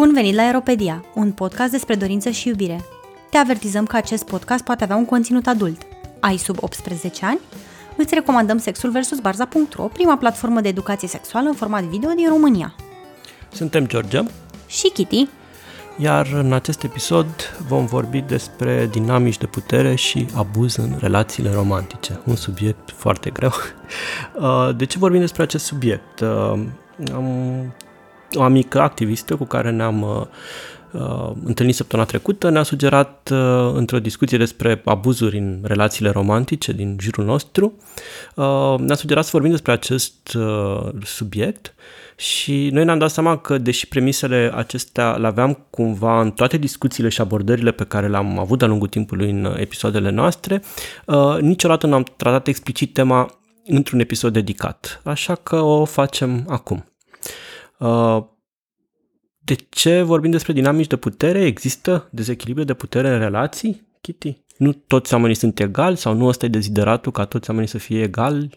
Bun venit la Aeropedia, un podcast despre dorință și iubire. Te avertizăm că acest podcast poate avea un conținut adult. Ai sub 18 ani? Îți recomandăm Sexul vs. Barza.ro, prima platformă de educație sexuală în format video din România. Suntem George Și Kitty. Iar în acest episod vom vorbi despre dinamici de putere și abuz în relațiile romantice. Un subiect foarte greu. Uh, de ce vorbim despre acest subiect? Uh, am o amică activistă cu care ne-am uh, uh, întâlnit săptămâna trecută ne-a sugerat uh, într-o discuție despre abuzuri în relațiile romantice din jurul nostru, uh, ne-a sugerat să vorbim despre acest uh, subiect și noi ne-am dat seama că deși premisele acestea le aveam cumva în toate discuțiile și abordările pe care le-am avut de-a lungul timpului în episoadele noastre, uh, niciodată nu am tratat explicit tema într-un episod dedicat, așa că o facem acum. Uh, de ce vorbim despre dinamici de putere? Există dezechilibre de putere în relații, Kitty? Nu toți oamenii sunt egali sau nu ăsta e dezideratul ca toți oamenii să fie egali?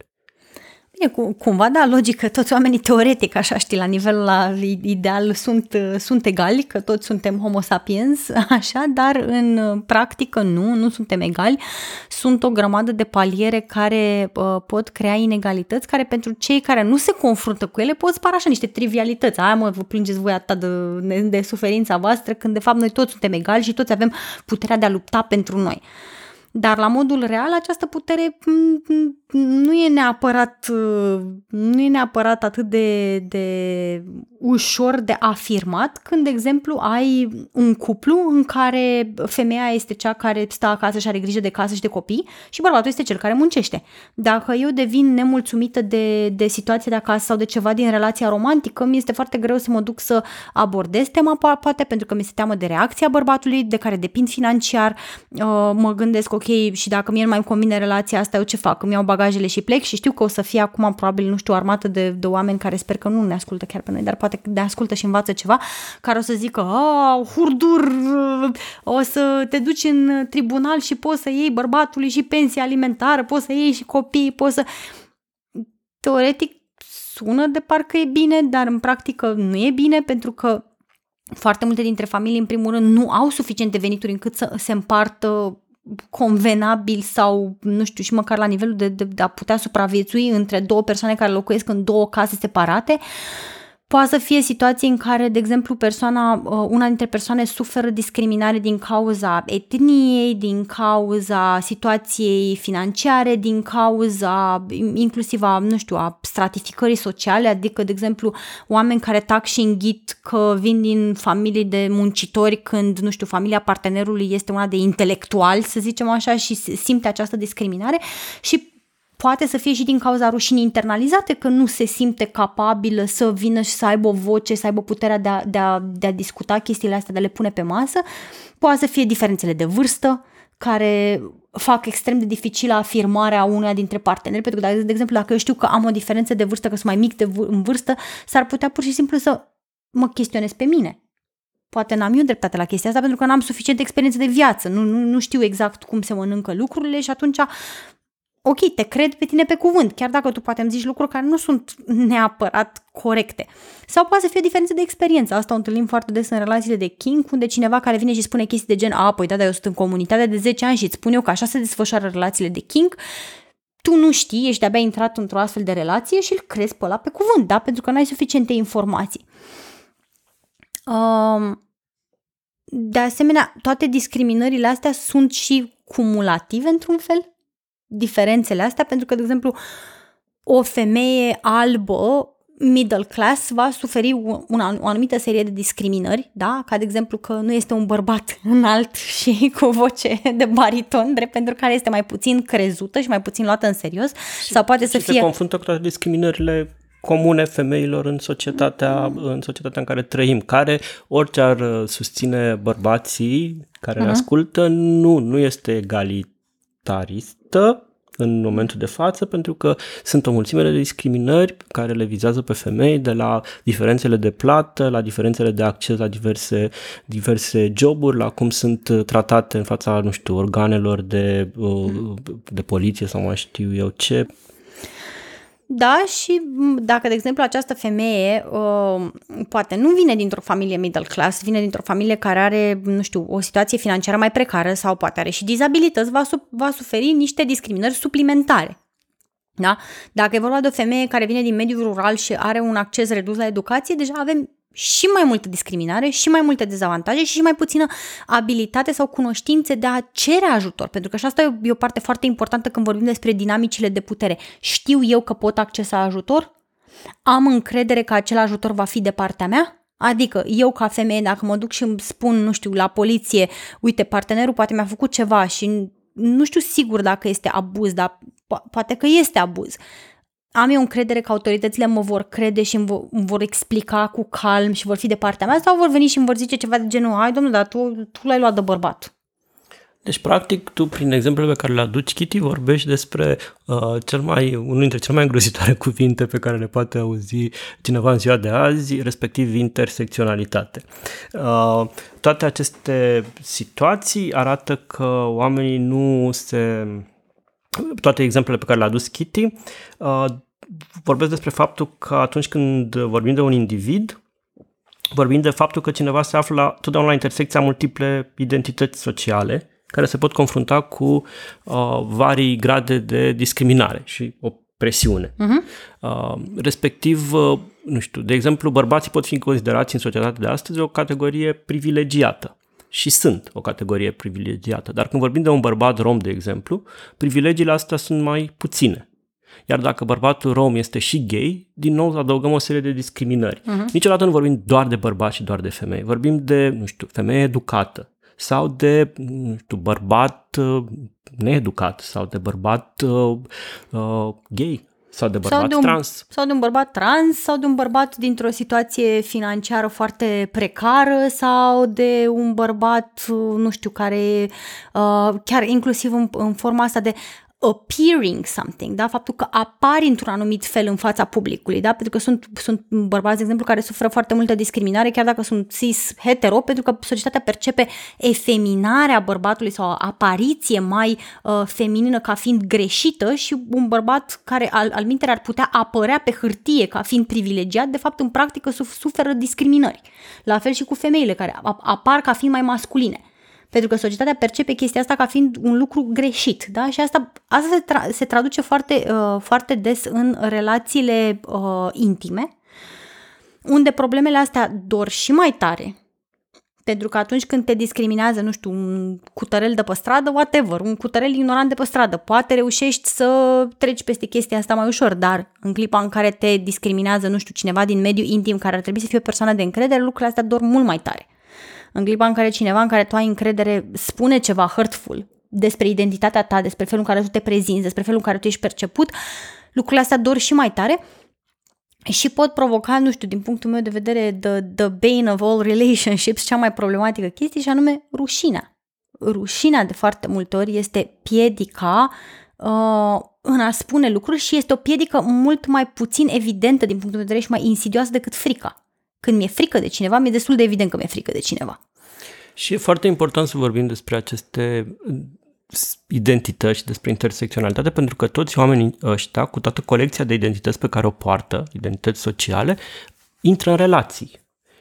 Bine, cu, cumva, da, logic că toți oamenii teoretic, așa știi, la nivel la ideal sunt, sunt egali, că toți suntem homo sapiens, așa, dar în practică nu, nu suntem egali. Sunt o grămadă de paliere care uh, pot crea inegalități, care pentru cei care nu se confruntă cu ele pot spara așa niște trivialități. Aia mă, vă plângeți voi atât de, de suferința voastră, când de fapt noi toți suntem egali și toți avem puterea de a lupta pentru noi. Dar la modul real această putere nu e neapărat, nu e neapărat atât de, de ușor de afirmat când, de exemplu, ai un cuplu în care femeia este cea care stă acasă și are grijă de casă și de copii și bărbatul este cel care muncește. Dacă eu devin nemulțumită de, de situația de acasă sau de ceva din relația romantică, mi este foarte greu să mă duc să abordez tema, poate pentru că mi se teamă de reacția bărbatului, de care depind financiar. Uh, mă gândesc, ok, și dacă mie nu mai convine relația asta, eu ce fac? Îmi iau bagajele și plec și știu că o să fie acum probabil, nu știu, armată de, de oameni care sper că nu ne ascultă chiar pe noi, dar poate ne ascultă și învață ceva, care o să zică, a, hurdur, o să te duci în tribunal și poți să iei bărbatului și pensie alimentară, poți să iei și copii, poți să... Teoretic sună de parcă e bine, dar în practică nu e bine pentru că foarte multe dintre familii, în primul rând, nu au suficiente venituri încât să se împartă convenabil sau, nu știu, și măcar la nivelul de, de, de a putea supraviețui între două persoane care locuiesc în două case separate. Uh, Poate să fie situații în care, de exemplu, persoana, uh, una dintre persoane suferă discriminare din cauza etniei, din cauza situației financiare, din cauza inclusiv a, nu știu, a stratificării sociale, adică, de exemplu, oameni care tac și înghit că vin din familii de muncitori când, nu știu, familia partenerului este una de intelectual, să zicem așa, și simte această discriminare și poate să fie și din cauza rușinii internalizate, că nu se simte capabilă să vină și să aibă o voce, să aibă puterea de a, de a, de a discuta chestiile astea, de a le pune pe masă. Poate să fie diferențele de vârstă, care fac extrem de dificilă afirmarea uneia dintre parteneri, pentru că, de exemplu, dacă eu știu că am o diferență de vârstă, că sunt mai mic de v- în vârstă, s-ar putea pur și simplu să mă chestionez pe mine. Poate n-am eu dreptate la chestia asta pentru că n-am suficientă experiență de viață, nu, nu, nu știu exact cum se mănâncă lucrurile și atunci ok, te cred pe tine pe cuvânt, chiar dacă tu poate îmi zici lucruri care nu sunt neapărat corecte. Sau poate să fie o diferență de experiență. Asta o întâlnim foarte des în relațiile de king, unde cineva care vine și spune chestii de gen, a, păi da, dar eu sunt în comunitate de 10 ani și îți spun eu că așa se desfășoară relațiile de king, tu nu știi, ești de-abia intrat într-o astfel de relație și îl crezi pe ăla pe cuvânt, da? Pentru că nu ai suficiente informații. Um, de asemenea, toate discriminările astea sunt și cumulative într-un fel diferențele astea, pentru că, de exemplu, o femeie albă middle class va suferi una, o anumită serie de discriminări, da? ca de exemplu că nu este un bărbat înalt și cu voce de bariton, drept pentru care este mai puțin crezută și mai puțin luată în serios, și, sau poate și să se fie... confruntă cu toate discriminările comune femeilor în societatea, în societatea în care trăim, care orice ar uh, susține bărbații care uh-huh. ne mhm. ascultă, nu, nu este egalitaristă, în momentul de față, pentru că sunt o mulțime de discriminări care le vizează pe femei, de la diferențele de plată, la diferențele de acces la diverse, diverse joburi, la cum sunt tratate în fața, nu știu, organelor de, uh, de poliție sau mai știu eu ce. Da, și dacă, de exemplu, această femeie uh, poate nu vine dintr-o familie middle class, vine dintr-o familie care are, nu știu, o situație financiară mai precară sau poate are și dizabilități, va, su- va suferi niște discriminări suplimentare. Da? Dacă e vorba de o femeie care vine din mediul rural și are un acces redus la educație, deja avem și mai multă discriminare, și mai multe dezavantaje și mai puțină abilitate sau cunoștințe de a cere ajutor. Pentru că și asta e o parte foarte importantă când vorbim despre dinamicile de putere. Știu eu că pot accesa ajutor? Am încredere că acel ajutor va fi de partea mea? Adică eu ca femeie, dacă mă duc și îmi spun, nu știu, la poliție, uite, partenerul poate mi-a făcut ceva și nu știu sigur dacă este abuz, dar po- poate că este abuz am eu încredere că autoritățile mă vor crede și îmi vor, îmi vor explica cu calm și vor fi de partea mea sau vor veni și îmi vor zice ceva de genul, hai domnule, dar tu, tu l-ai luat de bărbat. Deci, practic, tu, prin exemplele pe care le aduci, Kitty, vorbești despre uh, cel mai, unul dintre cele mai îngrozitoare cuvinte pe care le poate auzi cineva în ziua de azi, respectiv intersecționalitate. Uh, toate aceste situații arată că oamenii nu se toate exemplele pe care le-a adus Kitty uh, vorbesc despre faptul că atunci când vorbim de un individ, vorbim de faptul că cineva se află la, totdeauna la intersecția multiple identități sociale care se pot confrunta cu uh, vari grade de discriminare și o presiune. Uh-huh. Uh, respectiv, uh, nu știu, de exemplu, bărbații pot fi considerați în societatea de astăzi o categorie privilegiată și sunt o categorie privilegiată. Dar când vorbim de un bărbat rom, de exemplu, privilegiile astea sunt mai puține. Iar dacă bărbatul rom este și gay, din nou adăugăm o serie de discriminări. Uh-huh. Niciodată nu vorbim doar de bărbați și doar de femei. Vorbim de, nu știu, femeie educată sau de, nu știu, bărbat uh, needucat sau de bărbat uh, uh, gay sau de bărbat sau de un, trans. Sau de un bărbat trans, sau de un bărbat dintr-o situație financiară foarte precară, sau de un bărbat, nu știu, care uh, chiar inclusiv în, în forma asta de appearing something, da? faptul că apari într-un anumit fel în fața publicului, da? pentru că sunt, sunt bărbați, de exemplu, care suferă foarte multă discriminare, chiar dacă sunt cis hetero, pentru că societatea percepe efeminarea bărbatului sau apariție mai uh, feminină ca fiind greșită și un bărbat care al, al mintere ar putea apărea pe hârtie ca fiind privilegiat, de fapt în practică suferă discriminări. La fel și cu femeile care apar ca fiind mai masculine. Pentru că societatea percepe chestia asta ca fiind un lucru greșit, da? Și asta, asta se, tra- se traduce foarte, uh, foarte des în relațiile uh, intime, unde problemele astea dor și mai tare, pentru că atunci când te discriminează, nu știu, un cutărel de pe stradă, whatever, un cutărel ignorant de pe stradă, poate reușești să treci peste chestia asta mai ușor, dar în clipa în care te discriminează, nu știu, cineva din mediul intim care ar trebui să fie o persoană de încredere, lucrurile astea dor mult mai tare. În clipa în care cineva în care tu ai încredere spune ceva hurtful despre identitatea ta, despre felul în care tu te prezinți, despre felul în care tu ești perceput, lucrurile astea dor și mai tare și pot provoca, nu știu, din punctul meu de vedere, the, the bane of all relationships, cea mai problematică chestie și anume rușinea. Rușinea de foarte multe ori este piedica uh, în a spune lucruri și este o piedică mult mai puțin evidentă din punctul de vedere și mai insidioasă decât frica. Când mi-e frică de cineva, mi-e destul de evident că mi-e frică de cineva. Și e foarte important să vorbim despre aceste uh, identități și despre intersecționalitate, pentru că toți oamenii ăștia, cu toată colecția de identități pe care o poartă, identități sociale, intră în relații.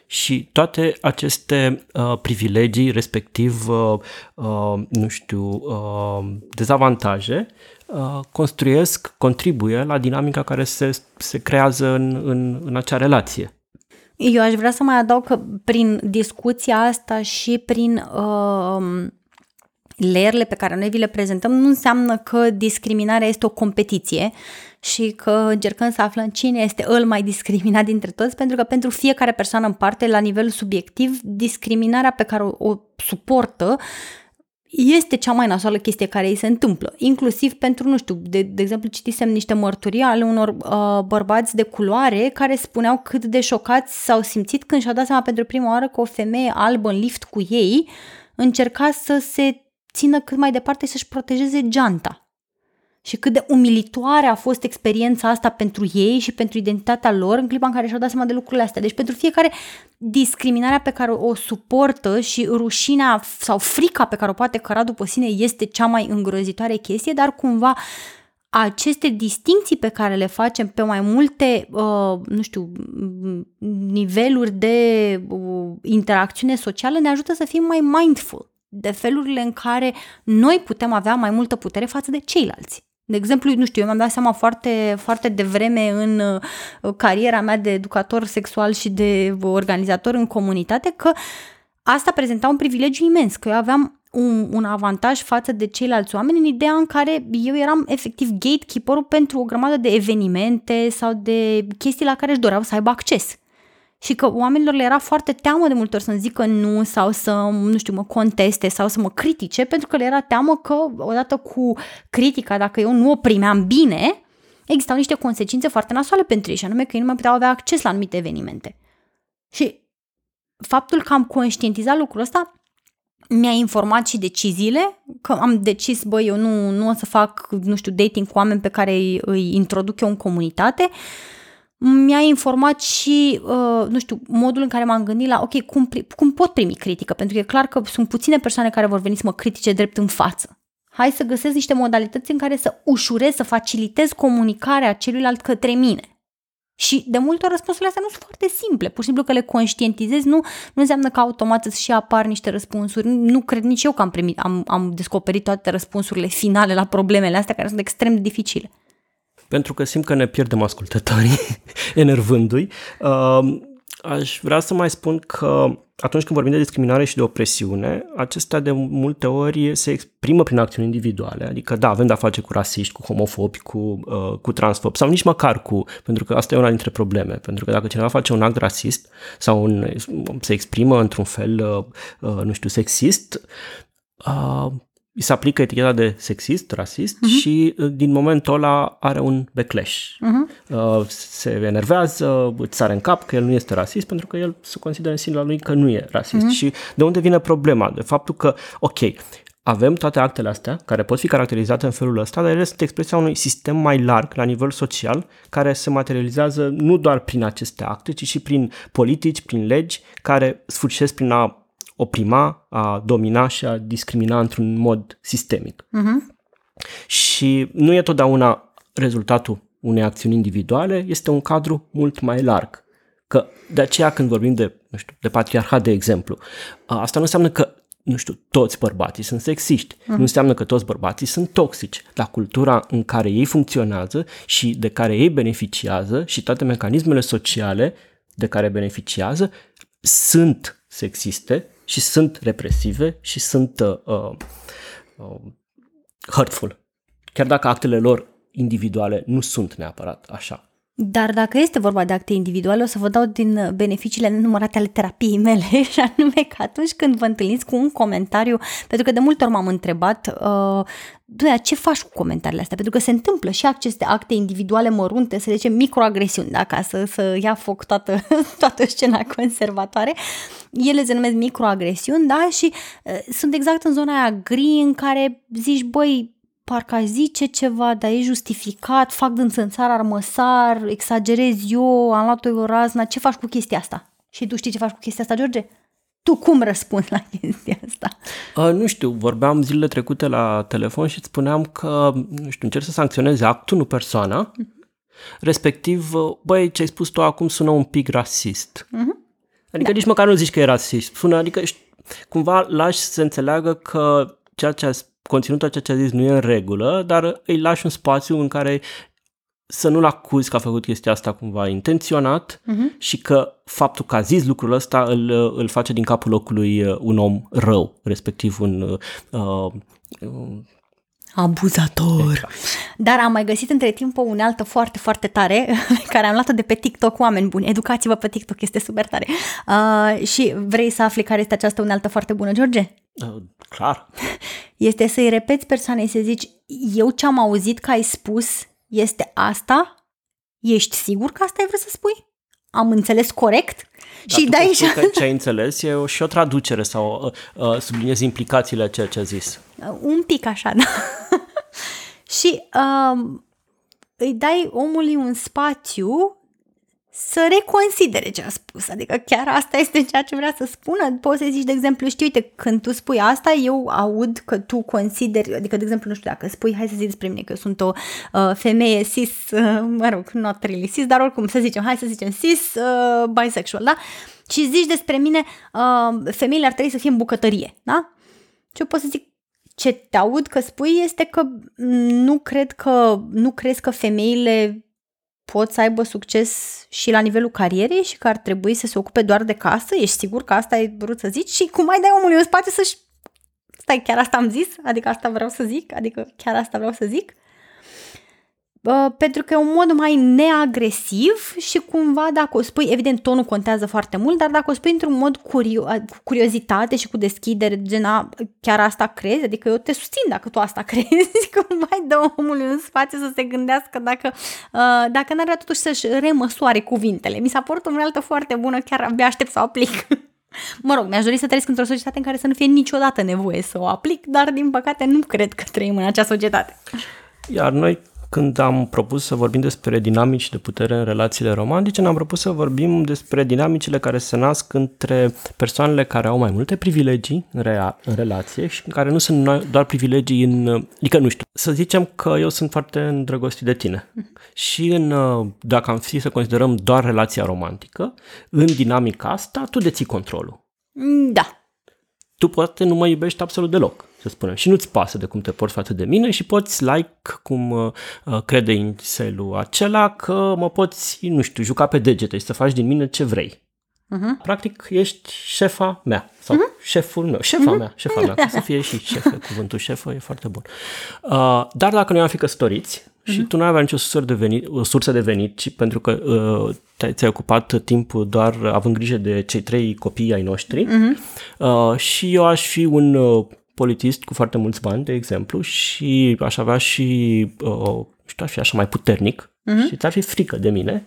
Și toate aceste uh, privilegii, respectiv, uh, uh, nu știu, uh, dezavantaje, uh, construiesc, contribuie la dinamica care se, se creează în, în, în acea relație. Eu aș vrea să mai adaug că prin discuția asta și prin uh, leerle pe care noi vi le prezentăm nu înseamnă că discriminarea este o competiție și că încercăm să aflăm cine este îl mai discriminat dintre toți, pentru că pentru fiecare persoană în parte, la nivel subiectiv, discriminarea pe care o, o suportă este cea mai nasoală chestie care îi se întâmplă, inclusiv pentru, nu știu, de, de exemplu citisem niște mărturii ale unor uh, bărbați de culoare care spuneau cât de șocați s-au simțit când și-au dat seama pentru prima oară că o femeie albă în lift cu ei încerca să se țină cât mai departe să-și protejeze geanta și cât de umilitoare a fost experiența asta pentru ei și pentru identitatea lor în clipa în care și-au dat seama de lucrurile astea. Deci pentru fiecare discriminarea pe care o suportă și rușinea sau frica pe care o poate căra după sine este cea mai îngrozitoare chestie, dar cumva aceste distinții pe care le facem pe mai multe, uh, nu știu, niveluri de uh, interacțiune socială ne ajută să fim mai mindful de felurile în care noi putem avea mai multă putere față de ceilalți. De exemplu, nu știu, eu mi-am dat seama foarte, foarte devreme în uh, cariera mea de educator sexual și de organizator în comunitate că asta prezenta un privilegiu imens, că eu aveam un, un avantaj față de ceilalți oameni în ideea în care eu eram efectiv gatekeeper pentru o grămadă de evenimente sau de chestii la care își doreau să aibă acces. Și că oamenilor le era foarte teamă de multe ori să-mi zică nu sau să, nu știu, mă conteste sau să mă critique, pentru că le era teamă că, odată cu critica, dacă eu nu o primeam bine, existau niște consecințe foarte nasoale pentru ei, și anume că ei nu mai puteau avea acces la anumite evenimente. Și faptul că am conștientizat lucrul ăsta mi-a informat și deciziile, că am decis, băi, eu nu, nu o să fac, nu știu, dating cu oameni pe care îi, îi introduc eu în comunitate. Mi-a informat și, uh, nu știu, modul în care m-am gândit la, ok, cum, cum pot primi critică, pentru că e clar că sunt puține persoane care vor veni să mă critique drept în față. Hai să găsesc niște modalități în care să ușurez, să facilitez comunicarea celuilalt către mine. Și de multe ori răspunsurile astea nu sunt foarte simple. Pur și simplu că le conștientizezi nu, nu înseamnă că automat îți și apar niște răspunsuri. Nu cred nici eu că am, primit, am, am descoperit toate răspunsurile finale la problemele astea care sunt extrem de dificile. Pentru că simt că ne pierdem ascultătorii enervându-i. Uh, aș vrea să mai spun că atunci când vorbim de discriminare și de opresiune, acestea de multe ori se exprimă prin acțiuni individuale, adică da, avem de-a face cu rasiști, cu homofobi, cu, uh, cu transfobi sau nici măcar cu, pentru că asta e una dintre probleme, pentru că dacă cineva face un act rasist sau un, se exprimă într-un fel, uh, uh, nu știu, sexist, uh, îi se aplică eticheta de sexist, rasist uh-huh. și uh, din momentul ăla are un backlash. Uh-huh. Uh, se enervează, îți sare în cap că el nu este rasist pentru că el se consideră în sinea lui că nu e rasist. Uh-huh. Și de unde vine problema? De faptul că, ok, avem toate actele astea care pot fi caracterizate în felul ăsta, dar ele sunt expresia unui sistem mai larg la nivel social care se materializează nu doar prin aceste acte, ci și prin politici, prin legi care sfârșesc prin a oprima, a domina și a discrimina într-un mod sistemic. Uh-huh. Și nu e totdeauna rezultatul unei acțiuni individuale, este un cadru mult mai larg. Că de aceea când vorbim de, nu știu, de patriarhat, de exemplu, asta nu înseamnă că nu știu, toți bărbații sunt sexiști. Uh-huh. Nu înseamnă că toți bărbații sunt toxici. Dar cultura în care ei funcționează și de care ei beneficiază și toate mecanismele sociale de care beneficiază sunt sexiste și sunt represive și sunt uh, uh, uh, hurtful. Chiar dacă actele lor individuale nu sunt neapărat așa. Dar dacă este vorba de acte individuale, o să vă dau din beneficiile nenumărate ale terapiei mele și anume că atunci când vă întâlniți cu un comentariu, pentru că de multe ori m-am întrebat, uh, Duia, ce faci cu comentariile astea? Pentru că se întâmplă și aceste acte individuale mărunte, să zicem microagresiuni, da, ca să, să ia foc toată, toată scena conservatoare. Ele se numesc microagresiuni, da, și uh, sunt exact în zona aia gri în care zici, băi, parcă ai zice ceva, dar e justificat, fac din țânțar armăsar, exagerez eu, am luat o razna, ce faci cu chestia asta? Și tu știi ce faci cu chestia asta, George? Tu cum răspunzi la chestia asta? Uh, nu știu, vorbeam zilele trecute la telefon și îți spuneam că, nu știu, încerc să sancționeze actul, nu persoana, uh-huh. respectiv, băi, ce ai spus tu acum sună un pic rasist. Uh-huh. Adică da. nici măcar nu zici că e rasist, sună, adică cumva lași să înțeleagă că ceea ce a conținutul ceea ce a zis nu e în regulă, dar îi lași un spațiu în care să nu-l acuzi că a făcut chestia asta cumva intenționat uh-huh. și că faptul că a zis lucrul ăsta îl, îl face din capul locului uh, un om rău, respectiv un uh, uh, Abuzator. Exact. Dar am mai găsit între timp o unealtă foarte, foarte tare, care am luat-o de pe TikTok, oameni buni, educați-vă pe TikTok, este super tare. Uh, și vrei să afli care este această unealtă foarte bună, George? Uh, clar. Este să-i repeți persoanei, să zici, eu ce am auzit că ai spus este asta? Ești sigur că asta ai vrut să spui? Am înțeles corect? Dar și dai și... că ce ai înțeles e o, și o traducere sau uh, uh, subliniezi implicațiile a ceea ce a zis. Uh, un pic așa, da. și uh, îi dai omului un spațiu să reconsidere ce a spus. Adică chiar asta este ceea ce vrea să spună. Poți să zici, de exemplu, știi, uite, când tu spui asta, eu aud că tu consideri, adică, de exemplu, nu știu, dacă spui, hai să zic despre mine că eu sunt o uh, femeie cis, uh, mă rog, not really cis, dar oricum să zicem, hai să zicem cis, uh, bisexual, da? Și zici despre mine, uh, femeile ar trebui să fie în bucătărie, da? Și eu pot să zic, ce te aud că spui este că nu cred că, nu crezi că femeile pot să aibă succes și la nivelul carierei și că ar trebui să se ocupe doar de casă? Ești sigur că asta ai vrut să zici? Și cum mai dai omului în spate să-și... Stai, chiar asta am zis? Adică asta vreau să zic? Adică chiar asta vreau să zic? Pentru că e un mod mai neagresiv și cumva dacă o spui, evident tonul contează foarte mult, dar dacă o spui într-un mod curio- cu curiozitate și cu deschidere, gen a, chiar asta crezi, adică eu te susțin dacă tu asta crezi, că mai dă omului un spațiu să se gândească dacă, uh, dacă n-ar vrea totuși să-și remăsoare cuvintele. Mi s-a părut o unealtă foarte bună, chiar abia aștept să o aplic. Mă rog, mi-aș dori să trăiesc într-o societate în care să nu fie niciodată nevoie să o aplic, dar din păcate nu cred că trăim în acea societate. Iar noi când am propus să vorbim despre dinamici de putere în relațiile romantice, ne-am propus să vorbim despre dinamicile care se nasc între persoanele care au mai multe privilegii în, rea- în relație și care nu sunt doar privilegii în... Adică, nu știu, să zicem că eu sunt foarte îndrăgostit de tine și în, dacă am fi să considerăm doar relația romantică, în dinamica asta, tu deții controlul. Da. Tu poate nu mă iubești absolut deloc să spunem, și nu-ți pasă de cum te porți față de mine și poți like cum uh, uh crede inselul acela că mă poți, nu știu, juca pe degete și să faci din mine ce vrei. Uh-huh. Practic, ești șefa mea sau uh-huh. șeful meu, șefa uh-huh. mea, șefa mea, să fie și șefă, cuvântul șefă e foarte bun. Uh, dar dacă noi am fi căsătoriți și uh-huh. tu nu ai avea nicio sursă de venit, o sursă de venit, ci pentru că uh, ți-ai ocupat timpul doar având grijă de cei trei copii ai noștri uh-huh. uh, și eu aș fi un uh, politist cu foarte mulți bani, de exemplu, și aș avea și, uh, știu, aș fi așa mai puternic uh-huh. și ți-ar fi frică de mine,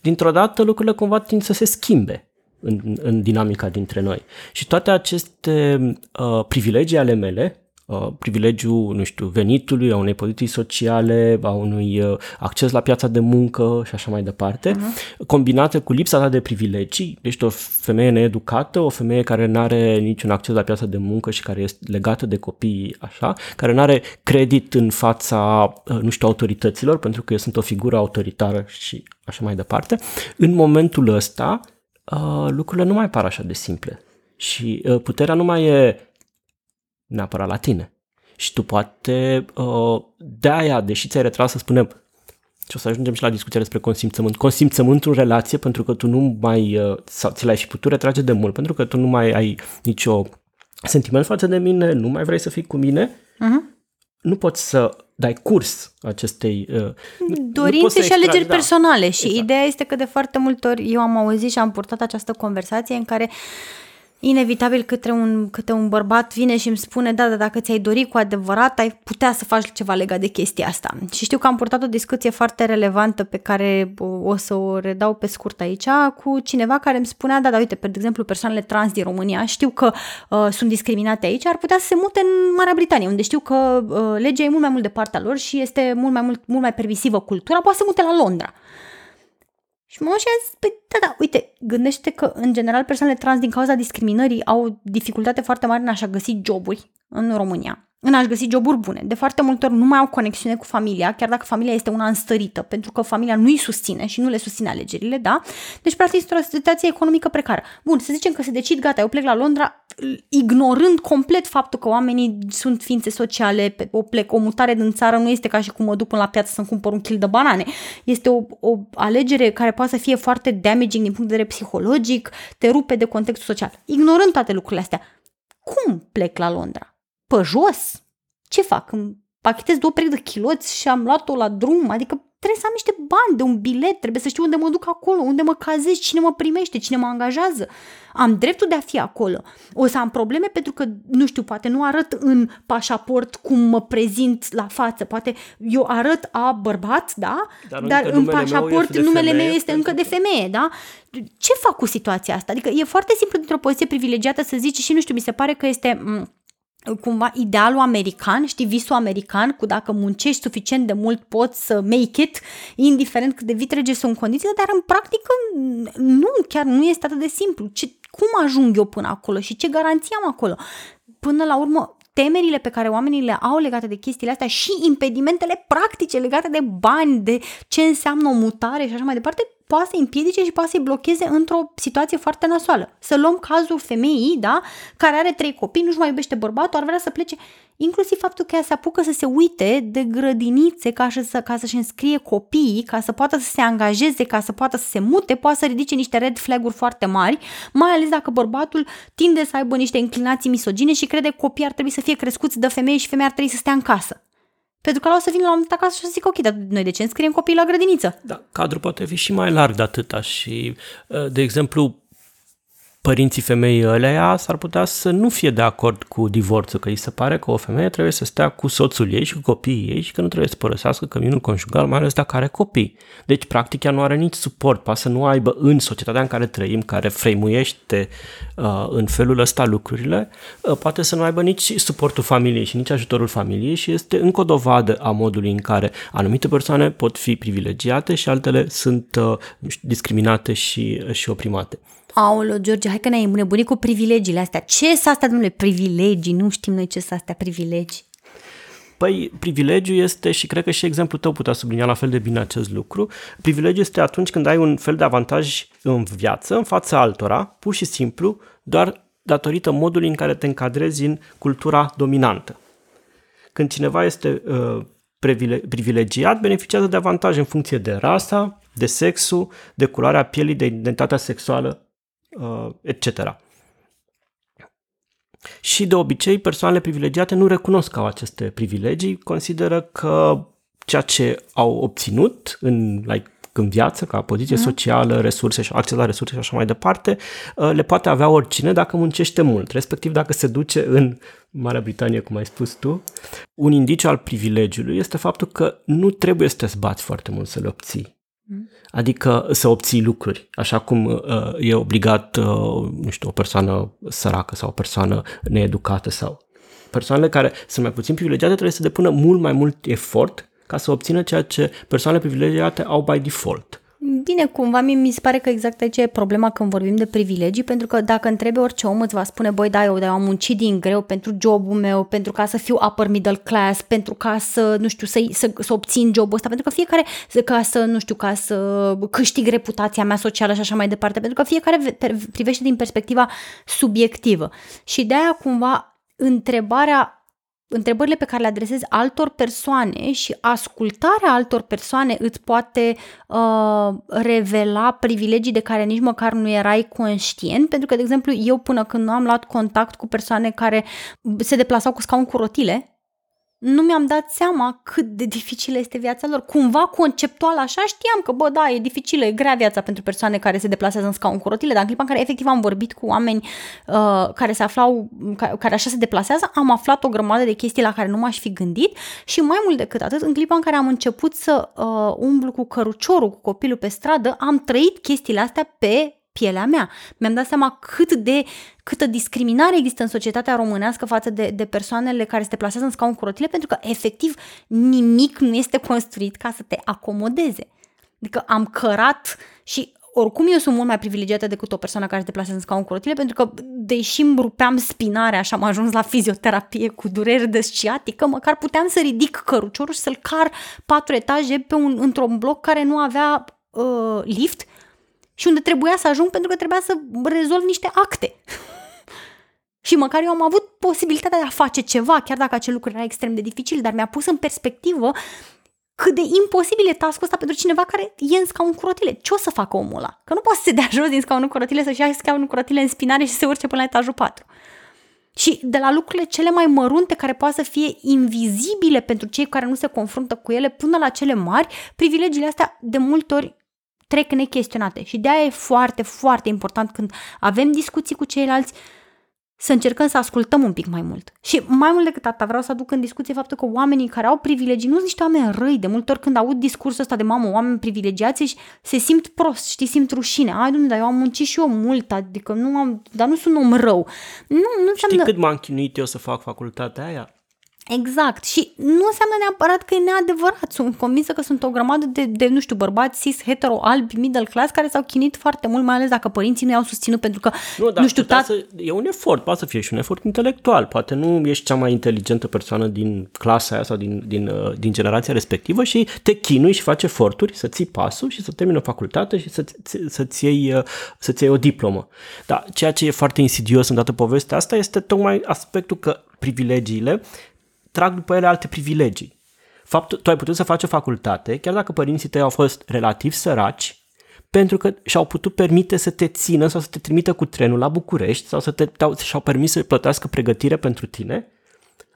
dintr-o dată lucrurile cumva tind să se schimbe în, în dinamica dintre noi. Și toate aceste uh, privilegii ale mele Uh, privilegiul, nu știu, venitului, a unei poziții sociale, a unui uh, acces la piața de muncă și așa mai departe, uh-huh. combinate cu lipsa ta de privilegii, ești o femeie needucată, o femeie care nu are niciun acces la piața de muncă și care este legată de copii, așa, care nu are credit în fața, uh, nu știu, autorităților, pentru că eu sunt o figură autoritară și așa mai departe, în momentul ăsta lucrurile nu mai par așa de simple. Și puterea nu mai e neapărat la tine. Și tu poate uh, de aia, deși ți-ai retras să spunem, și o să ajungem și la discuția despre consimțământ, consimțământul în relație pentru că tu nu mai, uh, sau ți l-ai fi putut retrage de mult, pentru că tu nu mai ai nicio sentiment față de mine, nu mai vrei să fii cu mine, uh-huh. nu poți să dai curs acestei... Uh, Dorințe și alegeri da. personale și exact. ideea este că de foarte multe ori eu am auzit și am purtat această conversație în care uh, inevitabil câte un, câte un bărbat vine și îmi spune, da, da, dacă ți-ai dori cu adevărat, ai putea să faci ceva legat de chestia asta. Și știu că am purtat o discuție foarte relevantă pe care o să o redau pe scurt aici cu cineva care îmi spunea, da, da, uite, pe de exemplu, persoanele trans din România știu că uh, sunt discriminate aici, ar putea să se mute în Marea Britanie, unde știu că uh, legea e mult mai mult de partea lor și este mult mai, mult, mult mai permisivă cultura, poate să mute la Londra. Și mă și a zis, păi, da, da, uite, gândește că, în general, persoanele trans, din cauza discriminării, au dificultate foarte mare în a-și găsi joburi în România în a-și găsi joburi bune. De foarte multe ori nu mai au conexiune cu familia, chiar dacă familia este una înstărită, pentru că familia nu îi susține și nu le susține alegerile, da? Deci, practic, este o situație economică precară. Bun, să zicem că se decid, gata, eu plec la Londra, ignorând complet faptul că oamenii sunt ființe sociale, o plec, o mutare din țară nu este ca și cum mă duc până la piață să-mi cumpăr un kil de banane. Este o, o alegere care poate să fie foarte damaging din punct de vedere psihologic, te rupe de contextul social. Ignorând toate lucrurile astea, cum plec la Londra? Pe jos. Ce fac? Îmi pachetez două perechi de chiloți și am luat-o la drum? Adică trebuie să am niște bani de un bilet, trebuie să știu unde mă duc acolo, unde mă cazez, cine mă primește, cine mă angajează. Am dreptul de a fi acolo. O să am probleme pentru că, nu știu, poate nu arăt în pașaport cum mă prezint la față. Poate eu arăt a bărbat, da? Dar, Dar în pașaport meu numele meu este încă de femeie, da? Ce fac cu situația asta? Adică e foarte simplu dintr-o poziție privilegiată să zici și nu știu, mi se pare că este... M- cumva idealul american, știi, visul american, cu dacă muncești suficient de mult poți să make it, indiferent cât de vitrege sunt condițiile, dar în practică nu, chiar nu este atât de simplu. Ce, cum ajung eu până acolo și ce garanție am acolo? Până la urmă, temerile pe care oamenii le au legate de chestiile astea și impedimentele practice legate de bani, de ce înseamnă o mutare și așa mai departe, poate să împiedice și poate să-i blocheze într-o situație foarte nasoală. Să luăm cazul femeii, da, care are trei copii, nu-și mai iubește bărbatul, ar vrea să plece. Inclusiv faptul că ea se apucă să se uite de grădinițe ca, să, ca să-și înscrie copiii, ca să poată să se angajeze, ca să poată să se mute, poate să ridice niște red flag-uri foarte mari, mai ales dacă bărbatul tinde să aibă niște inclinații misogine și crede că copiii ar trebui să fie crescuți de femeie și femeia ar trebui să stea în casă. Pentru că la o să vină la un moment acasă și să zic, ok, dar noi de ce înscriem copiii la grădiniță? Da, cadrul poate fi și mai larg de atâta și, uh, de exemplu, părinții femeii ăleia s-ar putea să nu fie de acord cu divorțul, că îi se pare că o femeie trebuie să stea cu soțul ei și cu copiii ei și că nu trebuie să părăsească căminul conjugal, mai ales dacă are copii. Deci, practic, ea nu are nici suport, poate să nu aibă în societatea în care trăim, care freimuiește uh, în felul ăsta lucrurile, uh, poate să nu aibă nici suportul familiei și nici ajutorul familiei și este încă o dovadă a modului în care anumite persoane pot fi privilegiate și altele sunt uh, discriminate și, și oprimate. Aolo, George, hai că ne-ai îmbunebunit cu privilegiile astea. Ce s astea, domnule, privilegii? Nu știm noi ce s astea privilegii. Păi, privilegiu este, și cred că și exemplul tău putea sublinia la fel de bine acest lucru, privilegiu este atunci când ai un fel de avantaj în viață, în fața altora, pur și simplu, doar datorită modului în care te încadrezi în cultura dominantă. Când cineva este uh, privilegiat, beneficiază de avantaje în funcție de rasa, de sexul, de culoarea pielii, de identitatea sexuală uh, etc. Și de obicei, persoanele privilegiate nu recunosc că au aceste privilegii, consideră că ceea ce au obținut în, like, în viață, ca poziție mm. socială, resurse și acces la resurse și așa mai departe, uh, le poate avea oricine dacă muncește mult, respectiv dacă se duce în Marea Britanie, cum ai spus tu. Un indiciu al privilegiului este faptul că nu trebuie să te zbați foarte mult să le obții. Adică să obții lucruri, așa cum uh, e obligat, uh, nu știu, o persoană săracă sau o persoană needucată sau persoanele care sunt mai puțin privilegiate trebuie să depună mult mai mult efort ca să obțină ceea ce persoanele privilegiate au by default. Bine, cumva mi se pare că exact aici e problema când vorbim de privilegii, pentru că dacă întrebe orice om îți va spune, băi, da, eu, da, eu am muncit din greu pentru jobul meu, pentru ca să fiu upper middle class, pentru ca să, nu știu, să, să, să obțin jobul ăsta, pentru că fiecare, ca să, nu știu, ca să câștig reputația mea socială și așa mai departe, pentru că fiecare privește din perspectiva subiectivă. Și de aia, cumva, întrebarea întrebările pe care le adresezi altor persoane și ascultarea altor persoane îți poate uh, revela privilegii de care nici măcar nu erai conștient, pentru că, de exemplu, eu până când nu am luat contact cu persoane care se deplasau cu scaun cu rotile, nu mi-am dat seama cât de dificilă este viața lor. Cumva conceptual așa știam că, bă, da, e dificilă, e grea viața pentru persoane care se deplasează în scaun cu rotile, dar în clipa în care efectiv am vorbit cu oameni uh, care se aflau, care, care așa se deplasează, am aflat o grămadă de chestii la care nu m-aș fi gândit și mai mult decât atât, în clipa în care am început să uh, umblu cu căruciorul, cu copilul pe stradă, am trăit chestiile astea pe pielea mea. Mi-am dat seama cât de, câtă discriminare există în societatea românească față de, de persoanele care se deplasează în scaun cu rotile, pentru că efectiv nimic nu este construit ca să te acomodeze. Adică am cărat și oricum eu sunt mult mai privilegiată decât o persoană care se deplasează în scaun cu rotile, pentru că deși îmi rupeam spinarea și am ajuns la fizioterapie cu dureri de sciatică, măcar puteam să ridic căruciorul și să-l car patru etaje pe un, într-un bloc care nu avea uh, lift și unde trebuia să ajung pentru că trebuia să rezolv niște acte. și măcar eu am avut posibilitatea de a face ceva, chiar dacă acel lucru era extrem de dificil, dar mi-a pus în perspectivă cât de imposibil e task ăsta pentru cineva care e în scaun cu rotile. Ce o să facă omul ăla? Că nu poate să se dea jos din scaunul cu rotile, să-și ia scaunul cu rotile în spinare și să se urce până la etajul 4. Și de la lucrurile cele mai mărunte care poate să fie invizibile pentru cei care nu se confruntă cu ele până la cele mari, privilegiile astea de multe ori trec nechestionate și de aia e foarte, foarte important când avem discuții cu ceilalți să încercăm să ascultăm un pic mai mult. Și mai mult decât atât, vreau să aduc în discuție faptul că oamenii care au privilegii nu sunt niște oameni răi. De multe ori când aud discursul ăsta de mamă, oameni privilegiați și se simt prost, știi, simt rușine. Ai, dumne, dar eu am muncit și eu mult, adică nu am, dar nu sunt om rău. Nu, nu înseamnă... Știi cât m-am chinuit eu să fac facultatea aia? Exact. Și nu înseamnă neapărat că e neadevărat. Sunt convinsă că sunt o grămadă de, de nu știu, bărbați cis, hetero, albi, middle class, care s-au chinit foarte mult, mai ales dacă părinții nu i-au susținut, pentru că, nu, nu știu, tat... să, e un efort, poate să fie și un efort intelectual. Poate nu ești cea mai inteligentă persoană din clasa aia sau din, din, uh, din generația respectivă și te chinui și faci eforturi să ții pasul și să termini o facultate și să, să-ți, iei, uh, să-ți iei o diplomă. Dar ceea ce e foarte insidios în toată povestea asta este tocmai aspectul că privilegiile trag după ele alte privilegii. Faptul, tu ai putut să faci o facultate, chiar dacă părinții tăi au fost relativ săraci, pentru că și-au putut permite să te țină sau să te trimită cu trenul la București sau să te, și-au permis să plătească pregătire pentru tine.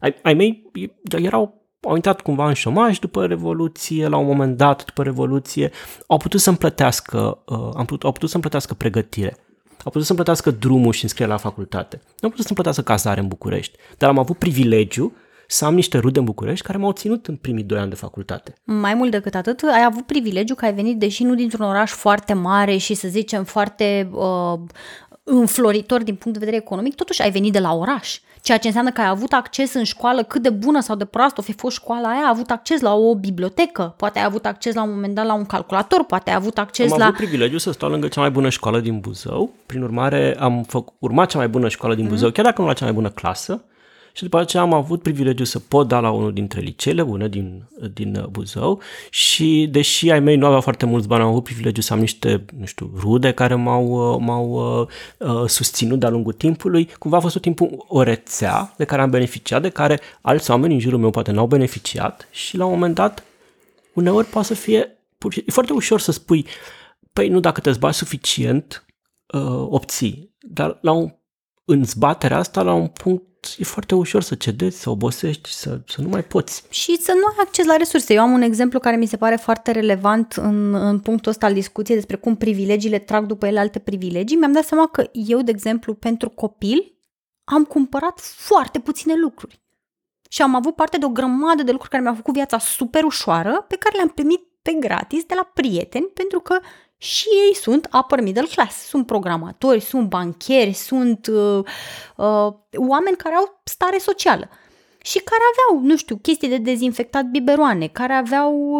Ai, ai mei erau, au intrat cumva în șomaj după Revoluție, la un moment dat, după Revoluție, au putut să-mi plătească, uh, am putut, au putut să-mi plătească pregătire. Au putut să-mi plătească drumul și înscrierea la facultate. Nu au putut să-mi plătească cazare în București. Dar am avut privilegiu să am niște rude în București care m-au ținut în primii doi ani de facultate. Mai mult decât atât, ai avut privilegiu că ai venit, deși nu dintr-un oraș foarte mare și să zicem foarte uh, înfloritor din punct de vedere economic, totuși ai venit de la oraș. Ceea ce înseamnă că ai avut acces în școală, cât de bună sau de proastă o fi fost școala aia, ai avut acces la o bibliotecă, poate ai avut acces la un moment dat la un calculator, poate ai avut acces am la... Am avut privilegiu să stau lângă cea mai bună școală din Buzău, prin urmare am făcut, urmat cea mai bună școală din Buzău, mm. chiar dacă nu la cea mai bună clasă, și după aceea am avut privilegiu să pot da la unul dintre liceele bune din, din Buzău și deși ai mei nu aveau foarte mulți bani, am avut privilegiu să am niște, nu știu, rude care m-au, m-au uh, susținut de-a lungul timpului. Cumva a fost tot timpul o rețea de care am beneficiat, de care alți oameni în jurul meu poate n-au beneficiat și la un moment dat uneori poate să fie, e foarte ușor să spui, păi nu, dacă te zbați suficient, uh, obții. Dar la un, în zbaterea asta, la un punct e foarte ușor să cedezi, să obosești, să, să nu mai poți. Și să nu ai acces la resurse. Eu am un exemplu care mi se pare foarte relevant în, în punctul ăsta al discuției despre cum privilegiile trag după ele alte privilegii. Mi-am dat seama că eu, de exemplu, pentru copil, am cumpărat foarte puține lucruri. Și am avut parte de o grămadă de lucruri care mi-au făcut viața super ușoară, pe care le-am primit pe gratis de la prieteni, pentru că și ei sunt upper middle class, sunt programatori, sunt bancheri, sunt uh, uh, oameni care au stare socială și care aveau, nu știu, chestii de dezinfectat biberoane, care aveau,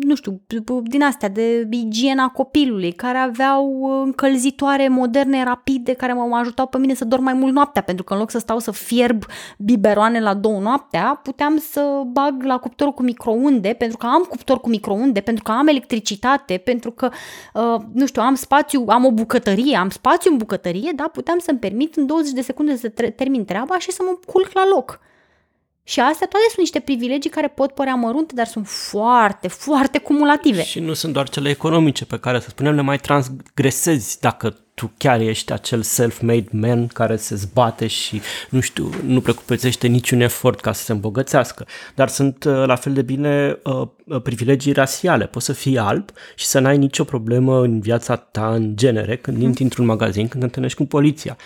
nu știu, din astea de igiena copilului, care aveau încălzitoare moderne rapide care mă ajutau pe mine să dorm mai mult noaptea, pentru că în loc să stau să fierb biberoane la două noaptea, puteam să bag la cuptorul cu microunde, pentru că am cuptor cu microunde, pentru că am electricitate, pentru că, uh, nu știu, am spațiu, am o bucătărie, am spațiu în bucătărie, da, puteam să-mi permit în 20 de secunde să termin treaba și să mă culc la loc. Și astea toate sunt niște privilegii care pot părea mărunte, dar sunt foarte, foarte cumulative. Și nu sunt doar cele economice pe care, să spunem, le mai transgresezi dacă tu chiar ești acel self-made man care se zbate și, nu știu, nu precupețește niciun efort ca să se îmbogățească. Dar sunt uh, la fel de bine uh, uh, privilegii rasiale. Poți să fii alb și să n-ai nicio problemă în viața ta în genere când mm. intri într-un magazin, când te întâlnești cu poliția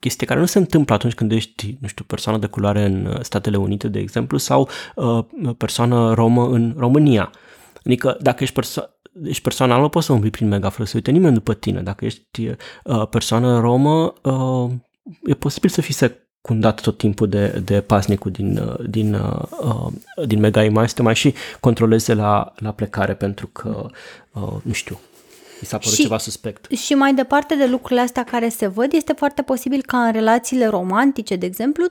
chestie care nu se întâmplă atunci când ești, nu știu, persoană de culoare în uh, Statele Unite, de exemplu, sau uh, persoană romă în România. Adică dacă ești persoană ești persoană albă, poți să umbli prin mega fără să uite nimeni după tine. Dacă ești uh, persoană romă, uh, e posibil să fii secundat tot timpul de, de pasnicul din, uh, din, uh, uh, din mega imai, să te mai și controleze la, la plecare pentru că, uh, nu știu, mi s-a părut și, ceva suspect. Și mai departe de lucrurile astea care se văd, este foarte posibil ca în relațiile romantice, de exemplu,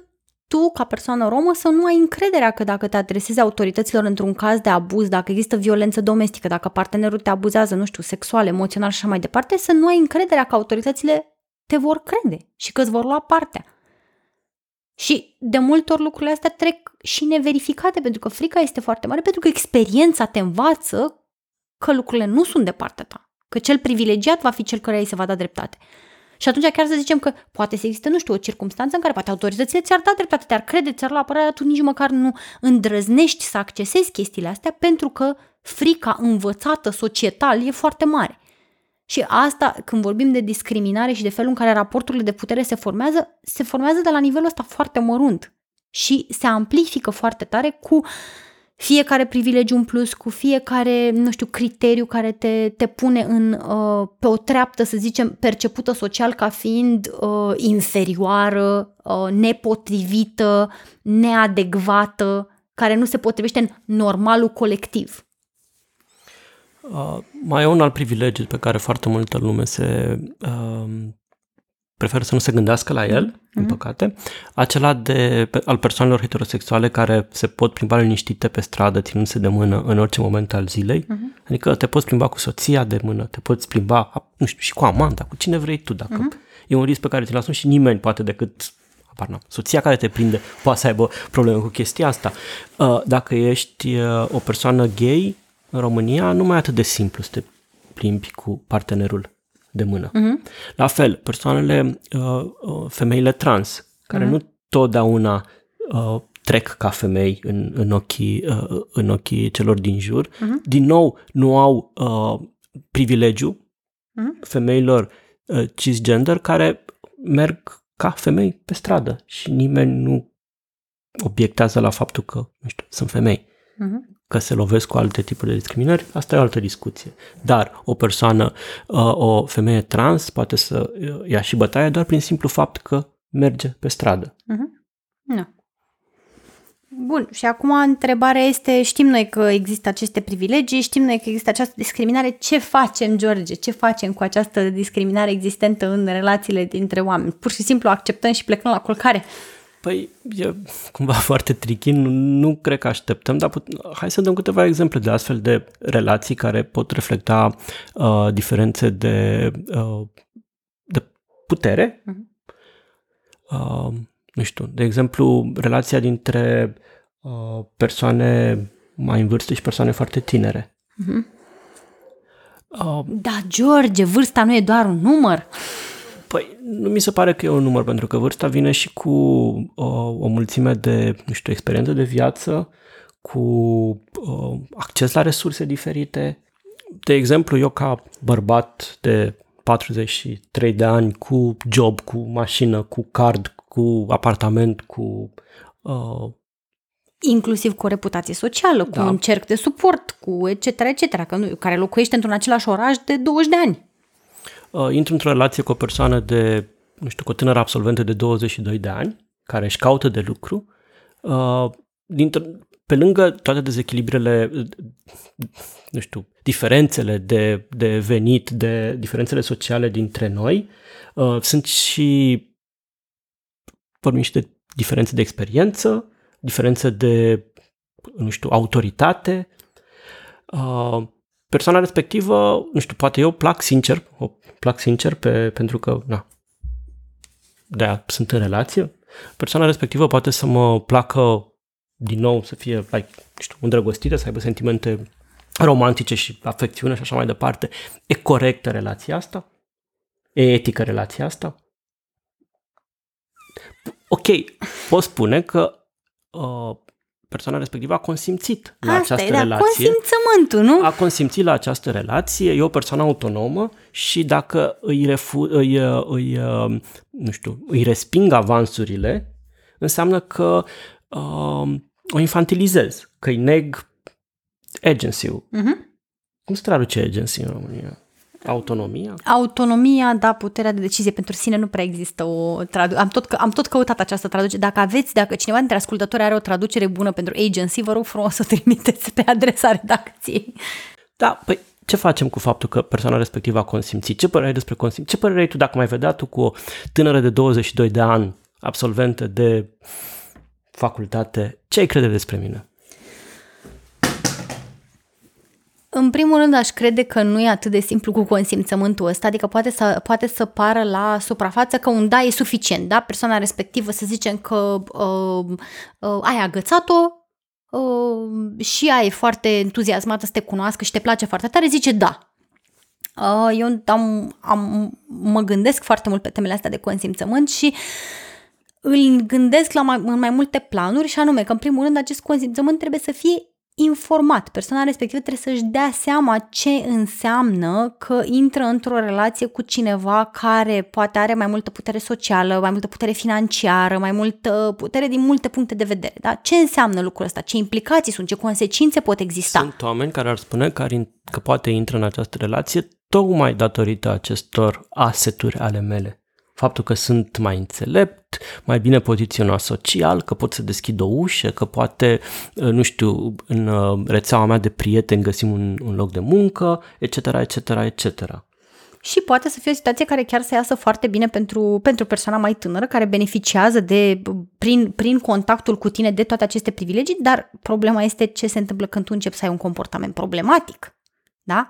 tu, ca persoană romă, să nu ai încrederea că dacă te adresezi autorităților într-un caz de abuz, dacă există violență domestică, dacă partenerul te abuzează, nu știu, sexual, emoțional și așa mai departe, să nu ai încrederea că autoritățile te vor crede și că îți vor lua partea. Și de multe ori lucrurile astea trec și neverificate, pentru că frica este foarte mare, pentru că experiența te învață că lucrurile nu sunt de partea ta că cel privilegiat va fi cel care îi se va da dreptate. Și atunci chiar să zicem că poate să existe, nu știu, o circunstanță în care poate autoritățile ți-ar da dreptate, te-ar crede, ți-ar lua apărarea, tu nici măcar nu îndrăznești să accesezi chestiile astea pentru că frica învățată societal e foarte mare. Și asta, când vorbim de discriminare și de felul în care raporturile de putere se formează, se formează de la nivelul ăsta foarte mărunt și se amplifică foarte tare cu fiecare privilegiu în plus, cu fiecare, nu știu, criteriu care te, te pune în, uh, pe o treaptă, să zicem, percepută social ca fiind uh, inferioară, uh, nepotrivită, neadecvată, care nu se potrivește în normalul colectiv. Uh, mai e un alt privilegiu pe care foarte multă lume se uh, preferă să nu se gândească la el, mm-hmm. din păcate, acela de, al persoanelor heterosexuale care se pot plimba liniștite pe stradă, ținându-se de mână în orice moment al zilei. Mm-hmm. Adică te poți plimba cu soția de mână, te poți plimba, nu știu, și cu amanta, cu cine vrei tu, dacă mm-hmm. e un risc pe care ți-l asumi și nimeni poate decât apar, soția care te prinde poate să aibă probleme cu chestia asta. Uh, dacă ești uh, o persoană gay în România, nu mai e atât de simplu să te plimbi cu partenerul de mână. Uh-huh. La fel, persoanele, uh, uh, femeile trans, care uh-huh. nu totdeauna uh, trec ca femei în, în, ochii, uh, în ochii celor din jur, uh-huh. din nou nu au uh, privilegiu uh-huh. femeilor uh, cisgender care merg ca femei pe stradă și nimeni nu obiectează la faptul că, nu știu, sunt femei. Uh-huh că se lovesc cu alte tipuri de discriminări, asta e o altă discuție. Dar o persoană, uh, o femeie trans poate să uh, ia și bătaie doar prin simplu fapt că merge pe stradă. Uh-huh. Nu. Bun, și acum întrebarea este, știm noi că există aceste privilegii, știm noi că există această discriminare, ce facem, George? Ce facem cu această discriminare existentă în relațiile dintre oameni? Pur și simplu acceptăm și plecăm la culcare? Păi, e cumva foarte tricky, nu, nu cred că așteptăm, dar put, hai să dăm câteva exemple de astfel de relații care pot reflecta uh, diferențe de, uh, de putere. Uh-huh. Uh, nu știu, de exemplu, relația dintre uh, persoane mai în vârstă și persoane foarte tinere. Uh-huh. Uh, da, George, vârsta nu e doar un număr. Păi, nu mi se pare că e un număr, pentru că vârsta vine și cu o, o mulțime de, nu știu, experiență de viață, cu uh, acces la resurse diferite. De exemplu, eu ca bărbat de 43 de ani, cu job, cu mașină, cu card, cu apartament, cu... Uh, inclusiv cu o reputație socială, cu da. un cerc de suport, cu etc., etc., că nu, care locuiește într-un același oraș de 20 de ani uh, intru într-o relație cu o persoană de, nu știu, cu o tânără absolventă de 22 de ani, care își caută de lucru, uh, dintre, pe lângă toate dezechilibrele, nu știu, diferențele de, de venit, de diferențele sociale dintre noi, uh, sunt și, vorbim și de diferențe de experiență, diferențe de, nu știu, autoritate, uh, persoana respectivă, nu știu, poate eu plac sincer, o plac sincer pe, pentru că, na, de sunt în relație. Persoana respectivă poate să mă placă din nou, să fie, like, știu, îndrăgostită, să aibă sentimente romantice și afecțiune și așa mai departe. E corectă relația asta? E etică relația asta? Ok, pot spune că uh, persoana respectivă a consimțit la Asta această e, relație. consimțământul, nu? A consimțit la această relație, e o persoană autonomă și dacă îi, refu, îi, îi, nu știu, îi resping avansurile, înseamnă că uh, o infantilizez, că îi neg agency-ul. Uh-huh. Cum se traduce agency în România? Autonomia? Autonomia, da, puterea de decizie pentru sine nu prea există o traducere. Am tot, am tot căutat această traducere. Dacă aveți, dacă cineva dintre ascultători are o traducere bună pentru agency, vă rog frumos să trimiteți pe adresa redacției. Da, păi ce facem cu faptul că persoana respectivă a consimțit? Ce părere ai despre consimțit? Ce părere ai tu dacă mai vedea tu cu o tânără de 22 de ani, absolventă de facultate? Ce ai crede despre mine? În primul rând aș crede că nu e atât de simplu cu consimțământul ăsta, adică poate să, poate să pară la suprafață că un da e suficient, da? Persoana respectivă să zicem că uh, uh, ai agățat-o uh, și ea e foarte entuziasmată să te cunoască și te place foarte tare, zice da. Uh, eu am, am, mă gândesc foarte mult pe temele astea de consimțământ și îl gândesc la mai, în mai multe planuri și anume că în primul rând acest consimțământ trebuie să fie informat. Persoana respectivă trebuie să-și dea seama ce înseamnă că intră într-o relație cu cineva care poate are mai multă putere socială, mai multă putere financiară, mai multă putere din multe puncte de vedere. Da? Ce înseamnă lucrul ăsta? Ce implicații sunt? Ce consecințe pot exista? Sunt oameni care ar spune că, ar, că poate intră în această relație tocmai datorită acestor aseturi ale mele faptul că sunt mai înțelept, mai bine poziționat social, că pot să deschid o ușă, că poate, uh, nu știu, în uh, rețeaua mea de prieteni găsim un, un loc de muncă, etc., etc., etc. Și poate să fie o situație care chiar să iasă foarte bine pentru, pentru persoana mai tânără, care beneficiază de, prin, prin contactul cu tine de toate aceste privilegii, dar problema este ce se întâmplă când tu începi să ai un comportament problematic. Da?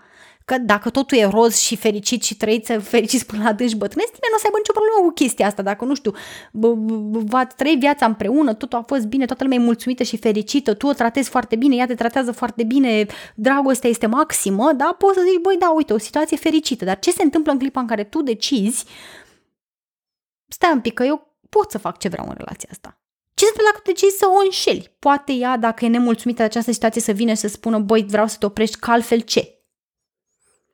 că dacă totul e roz și fericit și trăiți fericiți până la adânci bătrâneți, tine nu o să aibă nicio problemă cu chestia asta. Dacă, nu știu, v-ați trăi viața împreună, totul a fost bine, toată lumea e mulțumită și fericită, tu o tratezi foarte bine, ea te tratează foarte bine, dragostea este maximă, da, poți să zici, băi, da, uite, o situație fericită. Dar ce se întâmplă în clipa în care tu decizi, stai un pic, că eu pot să fac ce vreau în relația asta. Ce se întâmplă dacă decizi să o înșeli? Poate ea, dacă e nemulțumită de această situație, să vină și să spună, băi, vreau să te oprești, că altfel ce?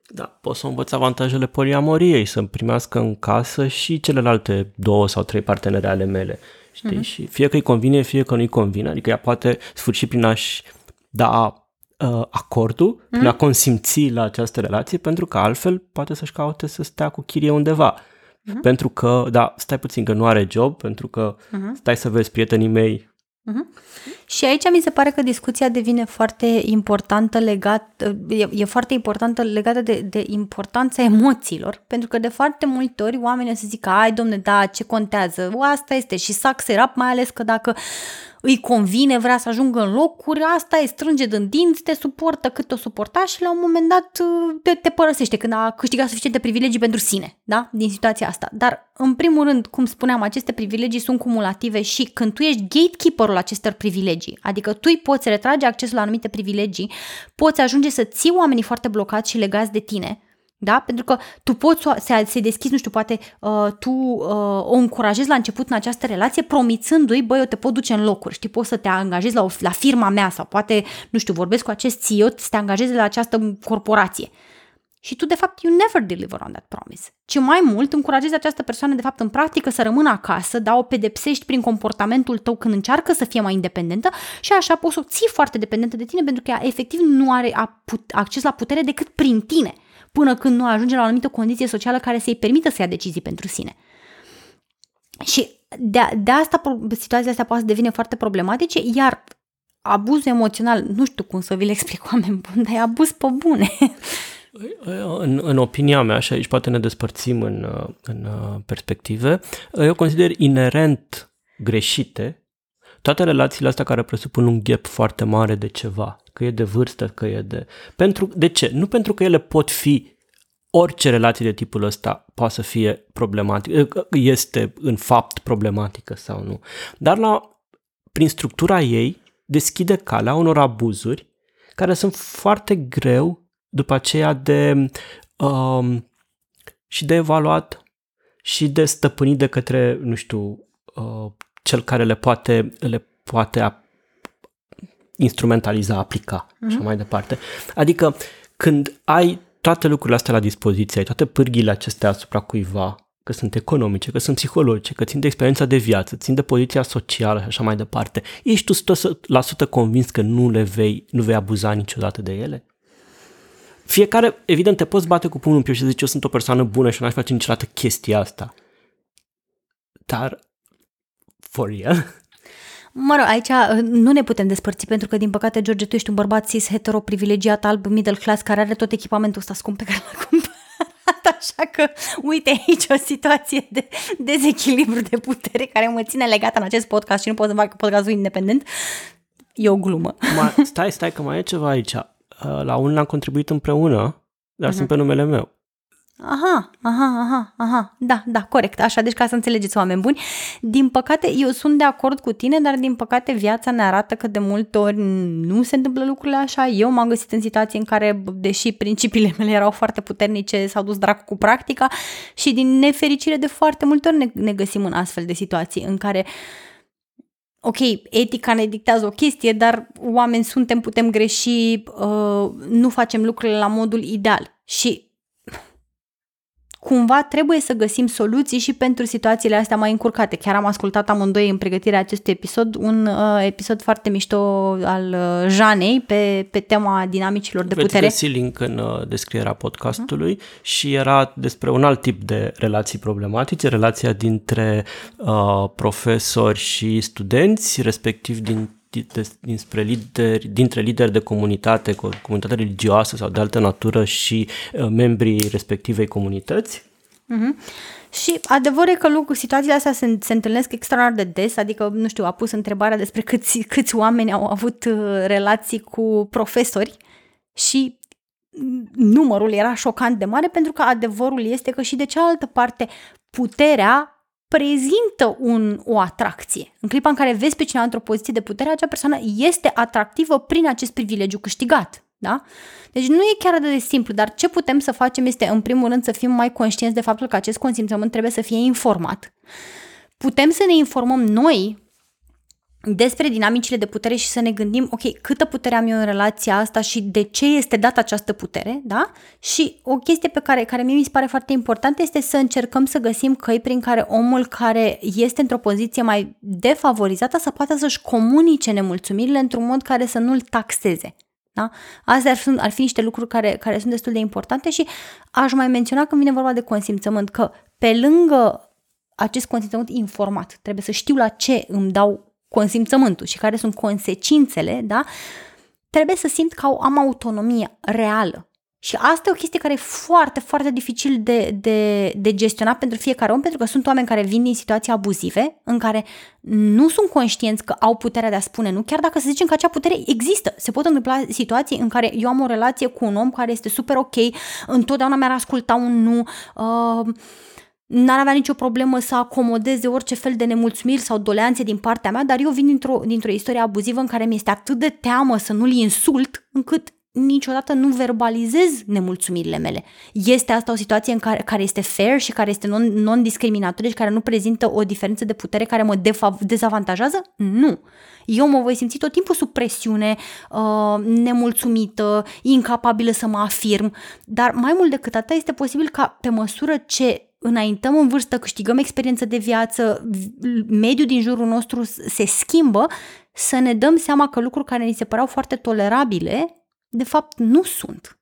Da, pot să învăț avantajele poliamoriei, să primească în casă și celelalte două sau trei partenere ale mele. Știi? Mm-hmm. Și fie că îi convine, fie că nu-i convine. Adică ea poate sfârși prin a-și da uh, acordul, mm-hmm. prin a consimți la această relație, pentru că altfel poate să-și caute să stea cu chirie undeva. Mm-hmm. Pentru că, da, stai puțin că nu are job, pentru că mm-hmm. stai să vezi prietenii mei Uh-huh. Și aici mi se pare că discuția devine foarte importantă legată, e, e foarte importantă legată de, de importanța emoțiilor, pentru că de foarte multe ori oamenii o să zică, ai domne, da, ce contează, o, asta este și sac serap, mai ales că dacă îi convine, vrea să ajungă în locuri, asta e strânge din dinți, te suportă cât o suporta și la un moment dat uh, te, te părăsește când a câștigat suficiente privilegii pentru sine, da? Din situația asta. Dar, în primul rând, cum spuneam, aceste privilegii sunt cumulative și când tu ești gatekeeperul acestor privilegii, adică tu îi poți retrage accesul la anumite privilegii, poți ajunge să ții oamenii foarte blocați și legați de tine, da? Pentru că tu poți să se deschizi, nu știu, poate uh, tu uh, o încurajezi la început în această relație promițându-i, băi, eu te pot duce în locuri, știi, poți să te angajezi la, o, la firma mea sau poate, nu știu, vorbesc cu acest CEO, să te angajezi la această corporație. Și tu, de fapt, you never deliver on that promise. Ci mai mult încurajezi această persoană, de fapt, în practică să rămână acasă, da, o pedepsești prin comportamentul tău când încearcă să fie mai independentă și așa poți să o ții foarte dependentă de tine pentru că ea efectiv nu are acces la putere decât prin tine – până când nu ajunge la o anumită condiție socială care să-i permită să ia decizii pentru sine. Și de, de asta situația asta poate să devine foarte problematice, iar abuzul emoțional, nu știu cum să vi-l explic oameni buni, dar e abuz pe bune. În, în opinia mea, și aici poate ne despărțim în, în perspective, eu consider inerent greșite toate relațiile astea care presupun un gap foarte mare de ceva, că e de vârstă, că e de... Pentru, de ce? Nu pentru că ele pot fi orice relație de tipul ăsta poate să fie problematică, este în fapt problematică sau nu. Dar la, prin structura ei deschide calea unor abuzuri care sunt foarte greu după aceea de um, și de evaluat și de stăpânit de către, nu știu, uh, cel care le poate, le poate instrumentaliza, aplica uh-huh. și mai departe. Adică când ai toate lucrurile astea la dispoziție, ai toate pârghile acestea asupra cuiva, că sunt economice, că sunt psihologice, că țin de experiența de viață, țin de poziția socială și așa mai departe, ești tu 100% convins că nu le vei, nu vei abuza niciodată de ele? Fiecare, evident, te poți bate cu pumnul în piept și zici eu sunt o persoană bună și nu aș face niciodată chestia asta. Dar, for real? Mă rog, aici uh, nu ne putem despărți pentru că, din păcate, George, tu ești un bărbat cis, hetero, privilegiat, alb, middle class, care are tot echipamentul ăsta scump pe care l-a cumpărat. Așa că, uite aici o situație de dezechilibru de putere care mă ține legată în acest podcast și nu pot să fac podcastul independent. E o glumă. Ma, stai, stai, că mai e ceva aici. Uh, la unul am contribuit împreună, dar uh-huh. sunt pe numele meu. Aha, aha, aha, aha, da, da, corect, așa, deci ca să înțelegeți oameni buni. Din păcate, eu sunt de acord cu tine, dar din păcate viața ne arată că de multe ori nu se întâmplă lucrurile așa. Eu m-am găsit în situații în care, deși principiile mele erau foarte puternice, s-au dus dracu cu practica și din nefericire de foarte multe ori ne, ne găsim în astfel de situații în care ok, etica ne dictează o chestie, dar oameni suntem, putem greși, uh, nu facem lucrurile la modul ideal. Și cumva trebuie să găsim soluții și pentru situațiile astea mai încurcate. Chiar am ascultat amândoi în pregătirea acestui episod un uh, episod foarte mișto al uh, Janei pe, pe tema dinamicilor de Veți putere. găsi link în uh, descrierea podcastului uh-huh. și era despre un alt tip de relații problematice, relația dintre uh, profesori și studenți, respectiv din dinspre lideri, dintre lideri de comunitate, comunitate religioasă sau de altă natură și uh, membrii respectivei comunități. Mm-hmm. Și adevărul e că lucru, situațiile astea se, se întâlnesc extraordinar de des, adică, nu știu, a pus întrebarea despre câți, câți oameni au avut uh, relații cu profesori și numărul era șocant de mare pentru că adevărul este că și de cealaltă parte puterea prezintă un, o atracție. În clipa în care vezi pe cineva într-o poziție de putere, acea persoană este atractivă prin acest privilegiu câștigat. Da? Deci nu e chiar atât de simplu, dar ce putem să facem este, în primul rând, să fim mai conștienți de faptul că acest consimțământ trebuie să fie informat. Putem să ne informăm noi despre dinamicile de putere și să ne gândim, ok, câtă putere am eu în relația asta și de ce este dată această putere, da? Și o chestie pe care, care mie mi se pare foarte importantă este să încercăm să găsim căi prin care omul care este într-o poziție mai defavorizată să poată să-și comunice nemulțumirile într-un mod care să nu-l taxeze. Da? Astea ar fi, ar fi niște lucruri care, care sunt destul de importante și aș mai menționa când vine vorba de consimțământ că pe lângă acest consimțământ informat, trebuie să știu la ce îmi dau consimțământul și care sunt consecințele, da? Trebuie să simt că am autonomie reală. Și asta e o chestie care e foarte, foarte dificil de, de, de gestionat pentru fiecare om, pentru că sunt oameni care vin din situații abuzive, în care nu sunt conștienți că au puterea de a spune nu, chiar dacă să zicem că acea putere există. Se pot întâmpla situații în care eu am o relație cu un om care este super ok, întotdeauna mi-ar asculta un nu, uh, n-ar avea nicio problemă să acomodeze orice fel de nemulțumiri sau doleanțe din partea mea, dar eu vin dintr-o, dintr-o istorie abuzivă în care mi-este atât de teamă să nu-l insult, încât niciodată nu verbalizez nemulțumirile mele. Este asta o situație în care, care este fair și care este non, non-discriminatorie și care nu prezintă o diferență de putere care mă defav- dezavantajează? Nu. Eu mă voi simți tot timpul sub presiune, uh, nemulțumită, incapabilă să mă afirm, dar mai mult decât atât este posibil ca pe măsură ce înaintăm în vârstă, câștigăm experiență de viață, mediul din jurul nostru se schimbă, să ne dăm seama că lucruri care ni se păreau foarte tolerabile, de fapt nu sunt.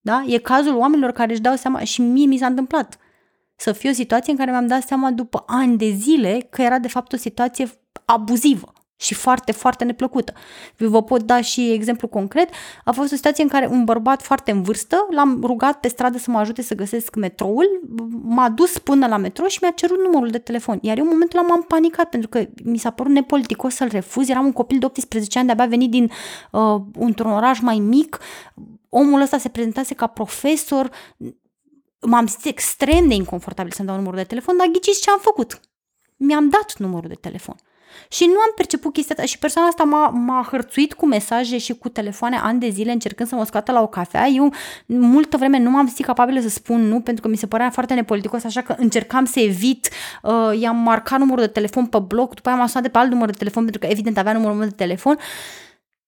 Da? E cazul oamenilor care își dau seama, și mie mi s-a întâmplat, să fie o situație în care mi-am dat seama după ani de zile că era de fapt o situație abuzivă și foarte, foarte neplăcută. Vă pot da și exemplu concret. A fost o situație în care un bărbat foarte în vârstă l-am rugat pe stradă să mă ajute să găsesc metroul, m-a dus până la metro și mi-a cerut numărul de telefon. Iar eu în momentul ăla m-am panicat pentru că mi s-a părut nepoliticos să-l refuz. Eram un copil de 18 ani, de-abia venit din uh, într-un oraș mai mic. Omul ăsta se prezentase ca profesor. M-am simțit extrem de inconfortabil să-mi dau numărul de telefon, dar ghiciți ce am făcut? Mi-am dat numărul de telefon. Și nu am perceput chestia asta și persoana asta m-a, m-a hărțuit cu mesaje și cu telefoane ani de zile încercând să mă scoată la o cafea. Eu multă vreme nu m-am simțit capabilă să spun nu pentru că mi se părea foarte nepoliticos, așa că încercam să evit, uh, i-am marcat numărul de telefon pe bloc, după aia m-am sunat de pe alt număr de telefon pentru că evident avea numărul meu de telefon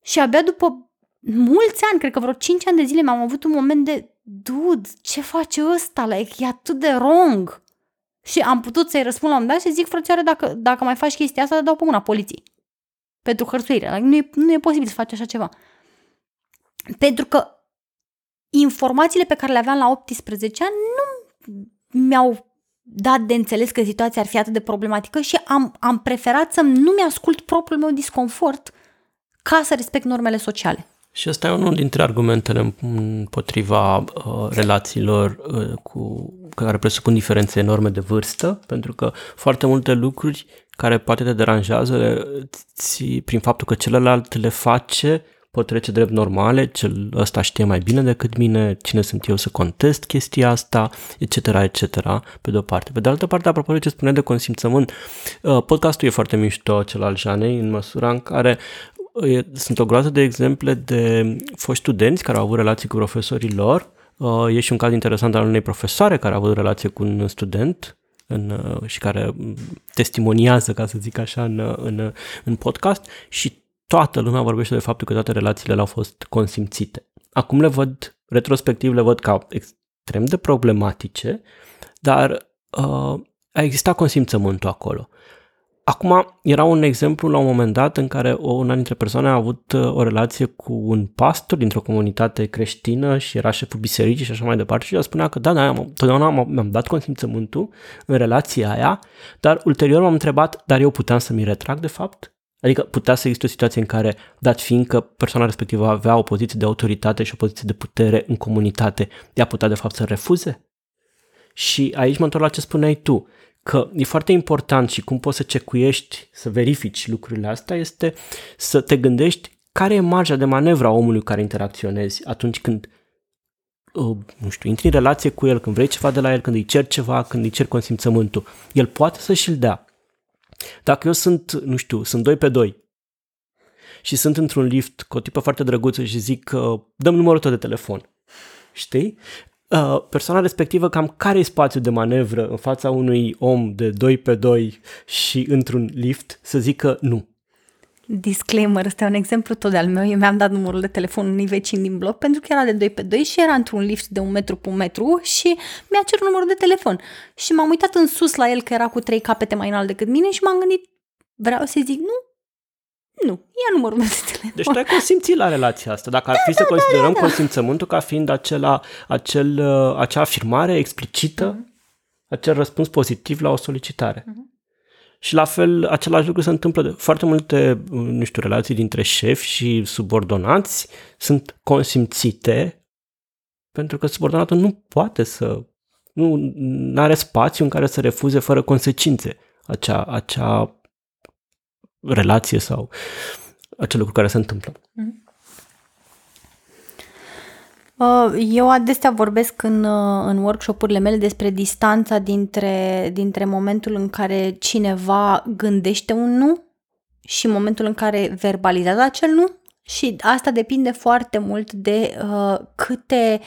și abia după mulți ani, cred că vreo 5 ani de zile mi-am avut un moment de dude, ce face ăsta? Like, e atât de wrong. Și am putut să-i răspund la un dat și zic, frățioare, dacă, dacă mai faci chestia asta, dau pe mâna poliției. Pentru hărțuire. Nu e, nu e posibil să faci așa ceva. Pentru că informațiile pe care le aveam la 18 ani nu mi-au dat de înțeles că situația ar fi atât de problematică și am, am preferat să nu mi-ascult propriul meu disconfort ca să respect normele sociale. Și ăsta e unul dintre argumentele împotriva uh, relațiilor uh, cu, care presupun diferențe enorme de vârstă, pentru că foarte multe lucruri care poate te deranjează ți, prin faptul că celălalt le face pot trece drept normale, cel ăsta știe mai bine decât mine, cine sunt eu să contest chestia asta, etc., etc., pe de-o parte. Pe de altă parte, apropo de ce spune de consimțământ, uh, podcastul e foarte mișto, cel al Janei, în măsura în care sunt o groază de exemple de foști studenți care au avut relații cu profesorii lor. Uh, e și un caz interesant al unei profesoare care a avut relație cu un student în, uh, și care testimoniază, ca să zic așa, în, uh, în, în podcast și toată lumea vorbește de faptul că toate relațiile au fost consimțite. Acum le văd, retrospectiv le văd ca extrem de problematice, dar uh, a existat consimțământul acolo. Acum, era un exemplu la un moment dat în care o, una dintre persoane a avut uh, o relație cu un pastor dintr-o comunitate creștină și era șeful bisericii și așa mai departe și el spunea că da, da, totdeauna mi-am dat consimțământul în relația aia, dar ulterior m-am întrebat, dar eu puteam să mi retrag de fapt? Adică putea să existe o situație în care, dat fiind că persoana respectivă avea o poziție de autoritate și o poziție de putere în comunitate, ea putea de fapt să refuze? Și aici mă întorc la ce spuneai tu că e foarte important și cum poți să cecuiești, să verifici lucrurile astea, este să te gândești care e marja de manevră a omului cu care interacționezi atunci când uh, nu știu, intri în relație cu el, când vrei ceva de la el, când îi cer ceva, când îi cer consimțământul. El poate să și-l dea. Dacă eu sunt, nu știu, sunt doi pe doi și sunt într-un lift cu o tipă foarte drăguță și zic că dăm numărul tău de telefon, știi? Uh, persoana respectivă cam care e spațiul de manevră în fața unui om de 2 pe 2 și într-un lift să zică nu. Disclaimer, este un exemplu tot de-al meu. Eu mi-am dat numărul de telefon unui vecin din bloc pentru că era de 2 pe 2 și era într-un lift de un metru pe un metru și mi-a cerut numărul de telefon. Și m-am uitat în sus la el că era cu trei capete mai înalt decât mine și m-am gândit, vreau să zic nu, nu, ia numărul meu de telefon. Deci tu ai consimțit la relația asta. Dacă ar da, fi da, să da, considerăm da, da. consimțământul ca fiind acela, acel, uh, acea afirmare explicită, uh-huh. acel răspuns pozitiv la o solicitare. Uh-huh. Și la fel, același lucru se întâmplă de foarte multe, uh, nu știu, relații dintre șefi și subordonați sunt consimțite pentru că subordonatul nu poate să, nu are spațiu în care să refuze fără consecințe acea, acea relație sau acel lucru care se întâmplă. Mm-hmm. Uh, eu adesea vorbesc în, uh, în workshopurile mele despre distanța dintre, dintre momentul în care cineva gândește un nu și momentul în care verbalizează acel nu și asta depinde foarte mult de uh, câte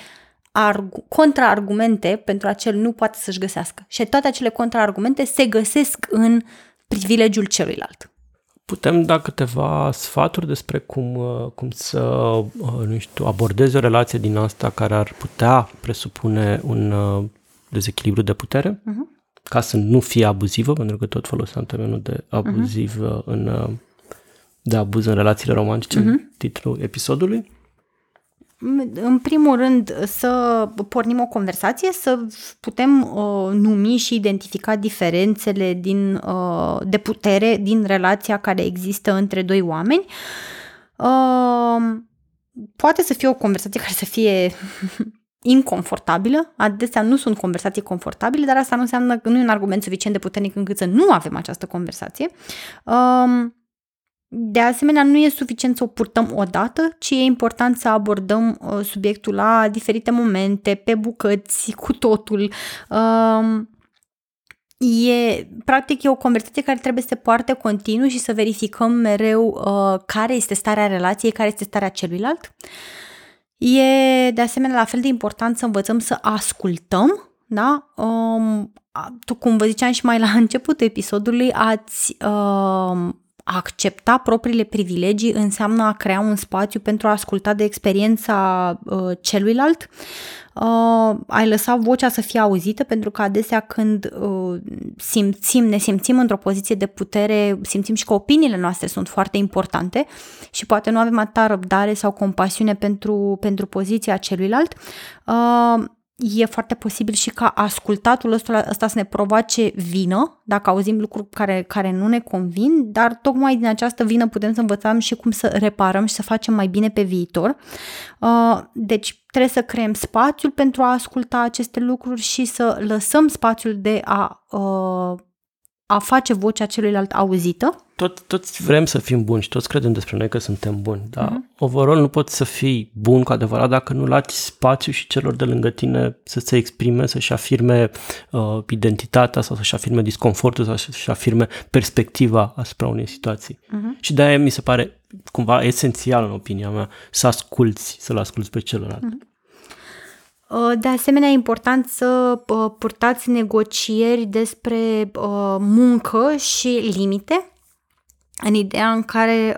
argu- contraargumente pentru acel nu poate să-și găsească. Și toate acele contraargumente se găsesc în privilegiul celuilalt. Putem da câteva sfaturi despre cum, uh, cum să, uh, nu știu, abordezi o relație din asta care ar putea presupune un uh, dezechilibru de putere, uh-huh. ca să nu fie abuzivă, pentru că tot foloseam termenul de abuziv uh-huh. în, de abuz în relațiile romantice, uh-huh. în mhm. titlul episodului în primul rând, să pornim o conversație, să putem uh, numi și identifica diferențele din, uh, de putere din relația care există între doi oameni. Uh, poate să fie o conversație care să fie inconfortabilă, adesea nu sunt conversații confortabile, dar asta nu înseamnă că nu e un argument suficient de puternic încât să nu avem această conversație. Uh, de asemenea, nu e suficient să o purtăm odată, ci e important să abordăm uh, subiectul la diferite momente, pe bucăți, cu totul. Uh, E, practic, e o conversație care trebuie să se poarte continuu și să verificăm mereu uh, care este starea relației, care este starea celuilalt. E, de asemenea, la fel de important să învățăm să ascultăm, da? Um, tu, cum vă ziceam și mai la începutul episodului, ați uh, a accepta propriile privilegii înseamnă a crea un spațiu pentru a asculta de experiența uh, celuilalt, uh, ai lăsa vocea să fie auzită, pentru că adesea când uh, simțim, ne simțim într-o poziție de putere, simțim și că opiniile noastre sunt foarte importante și poate nu avem atâta răbdare sau compasiune pentru, pentru poziția celuilalt. Uh, e foarte posibil și ca ascultatul ăsta, ăsta să ne provoace vină, dacă auzim lucruri care, care nu ne convin, dar tocmai din această vină putem să învățăm și cum să reparăm și să facem mai bine pe viitor. Uh, deci trebuie să creăm spațiul pentru a asculta aceste lucruri și să lăsăm spațiul de a uh, a face vocea celuilalt auzită. Tot, toți vrem să fim buni și toți credem despre noi că suntem buni, dar uh-huh. overall nu poți să fii bun cu adevărat dacă nu lați spațiu și celor de lângă tine să se exprime, să-și afirme uh, identitatea sau să-și afirme disconfortul sau să-și afirme perspectiva asupra unei situații. Uh-huh. Și de-aia mi se pare cumva esențial în opinia mea să asculți, să-l asculți pe celălalt. Uh-huh. De asemenea, e important să purtați negocieri despre muncă și limite, în ideea în care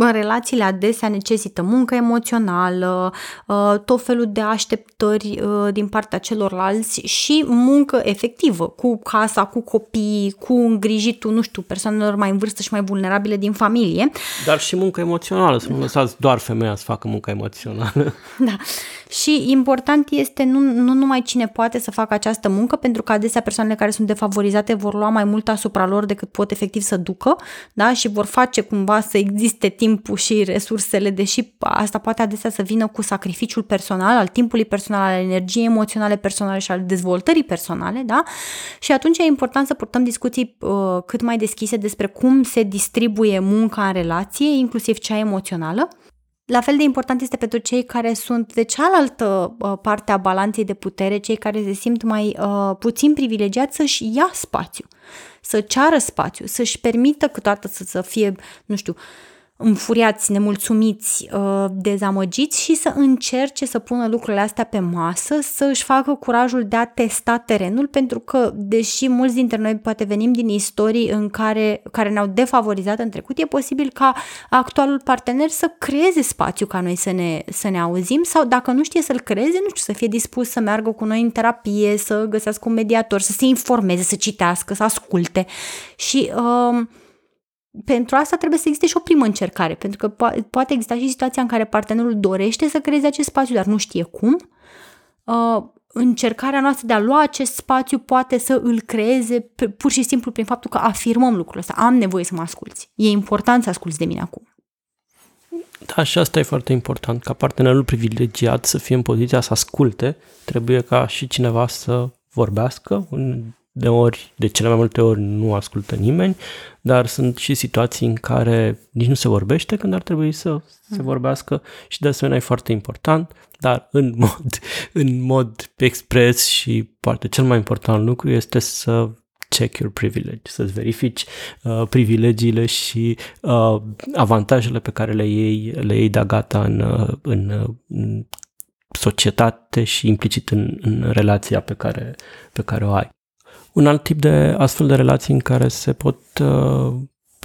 relațiile adesea necesită muncă emoțională, uh, tot felul de așteptări uh, din partea celorlalți și muncă efectivă, cu casa, cu copii, cu îngrijitul, nu știu, persoanelor mai în vârstă și mai vulnerabile din familie. Dar și muncă emoțională, să nu lăsați doar femeia să facă muncă emoțională. Da. Și important este nu, nu numai cine poate să facă această muncă, pentru că adesea persoanele care sunt defavorizate vor lua mai mult asupra lor decât pot efectiv să ducă, da? Și vor face cumva să existe timpul și resursele, deși asta poate adesea să vină cu sacrificiul personal, al timpului personal, al energiei emoționale personale și al dezvoltării personale, da? Și atunci e important să purtăm discuții uh, cât mai deschise despre cum se distribuie munca în relație, inclusiv cea emoțională, la fel de important este pentru cei care sunt de cealaltă uh, parte a balanței de putere, cei care se simt mai uh, puțin privilegiați să-și ia spațiu, să ceară spațiu, să-și permită câteodată să, să fie, nu știu, uh, înfuriați, nemulțumiți, uh, dezamăgiți și să încerce să pună lucrurile astea pe masă, să își facă curajul de a testa terenul, pentru că, deși mulți dintre noi poate venim din istorii în care, care ne-au defavorizat în trecut, e posibil ca actualul partener să creeze spațiu ca noi să ne, să ne auzim sau dacă nu știe să-l creeze, nu știu, să fie dispus să meargă cu noi în terapie, să găsească un mediator, să se informeze, să citească, să asculte. Și... Uh, pentru asta trebuie să existe și o primă încercare, pentru că po- poate exista și situația în care partenerul dorește să creeze acest spațiu, dar nu știe cum. Uh, încercarea noastră de a lua acest spațiu poate să îl creeze pur și simplu prin faptul că afirmăm lucrul ăsta. Am nevoie să mă asculți. E important să asculți de mine acum. Da, și asta e foarte important, ca partenerul privilegiat să fie în poziția să asculte, trebuie ca și cineva să vorbească, de ori, de cele mai multe ori nu ascultă nimeni, dar sunt și situații în care nici nu se vorbește când ar trebui să se mm. vorbească și de asemenea e foarte important, dar în mod, în mod expres și poate cel mai important lucru este să check your privilege, să-ți verifici uh, privilegiile și uh, avantajele pe care le iei, le iei de gata în, uh, în, uh, în societate și implicit în, în relația pe care, pe care o ai. Un alt tip de astfel de relații în care se pot uh,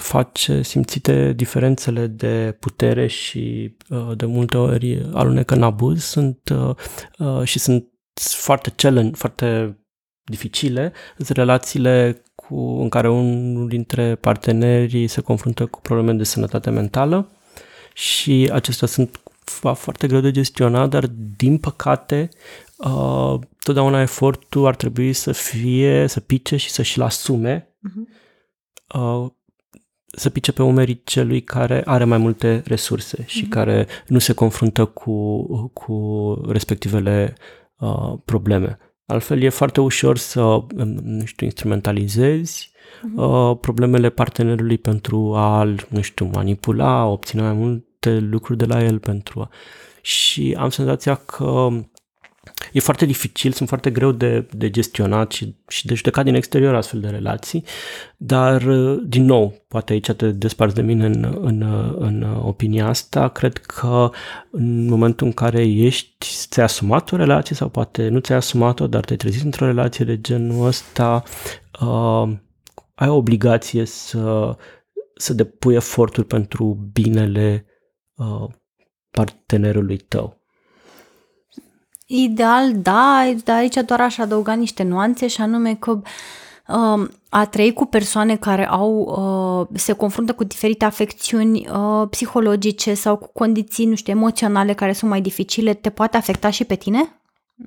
face simțite diferențele de putere și uh, de multe ori alunecă în abuz sunt uh, uh, și sunt foarte challenge, foarte dificile, sunt relațiile cu, în care unul dintre partenerii se confruntă cu probleme de sănătate mentală și acestea sunt foarte greu de gestionat, dar din păcate uh, totdeauna efortul ar trebui să fie, să pice și să și-l asume, uh-huh. uh, să pice pe umerii celui care are mai multe resurse și uh-huh. care nu se confruntă cu, cu respectivele uh, probleme. Altfel e foarte ușor să, nu știu, instrumentalizezi uh-huh. uh, problemele partenerului pentru a-l, nu știu, manipula, obține mai multe lucruri de la el pentru a... Și am senzația că e foarte dificil, sunt foarte greu de, de gestionat și, și de judecat din exterior astfel de relații, dar, din nou, poate aici te desparți de mine în, în, în opinia asta, cred că în momentul în care ești, ți-ai asumat o relație sau poate nu ți-ai asumat-o, dar te-ai trezit într-o relație de genul ăsta, uh, ai o obligație să, să depui eforturi pentru binele uh, partenerului tău. Ideal, da, dar aici doar aș adăuga niște nuanțe și anume că uh, a trăi cu persoane care au, uh, se confruntă cu diferite afecțiuni uh, psihologice sau cu condiții, nu știu, emoționale care sunt mai dificile, te poate afecta și pe tine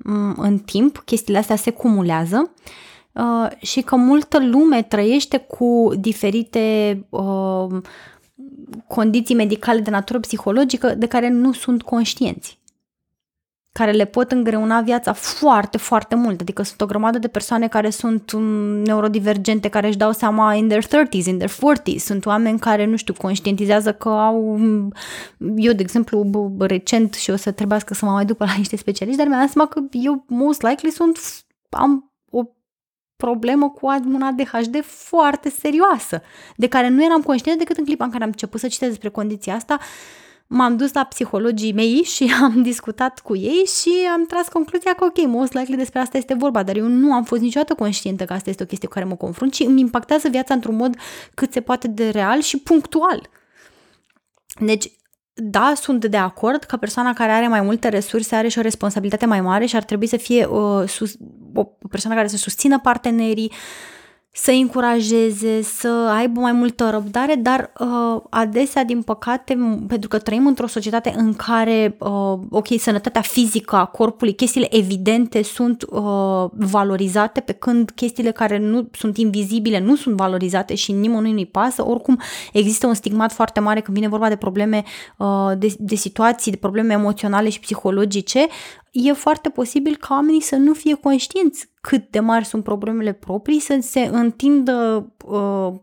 um, în timp, chestiile astea se cumulează uh, și că multă lume trăiește cu diferite uh, condiții medicale de natură psihologică de care nu sunt conștienți care le pot îngreuna viața foarte, foarte mult. Adică sunt o grămadă de persoane care sunt um, neurodivergente, care își dau seama in their 30s, in their 40s. Sunt oameni care, nu știu, conștientizează că au... Um, eu, de exemplu, recent și o să trebuiască să mă mai duc la niște specialiști, dar mi-am dat seama că eu, most likely, sunt... am o problemă cu un ADHD foarte serioasă, de care nu eram conștient decât în clipa în care am început să citesc despre condiția asta, m-am dus la psihologii mei și am discutat cu ei și am tras concluzia că ok, most likely despre asta este vorba, dar eu nu am fost niciodată conștientă că asta este o chestie cu care mă confrunt, ci îmi impactează viața într-un mod cât se poate de real și punctual. Deci, da, sunt de acord că persoana care are mai multe resurse are și o responsabilitate mai mare și ar trebui să fie uh, sus, o persoană care să susțină partenerii, să încurajeze, să aibă mai multă răbdare, dar uh, adesea, din păcate, pentru că trăim într-o societate în care, uh, ok, sănătatea fizică a corpului, chestiile evidente sunt uh, valorizate, pe când chestiile care nu sunt invizibile nu sunt valorizate și nimănui nu-i pasă, oricum există un stigmat foarte mare când vine vorba de probleme, uh, de, de situații, de probleme emoționale și psihologice, e foarte posibil ca oamenii să nu fie conștienți cât de mari sunt problemele proprii, să se întindă uh,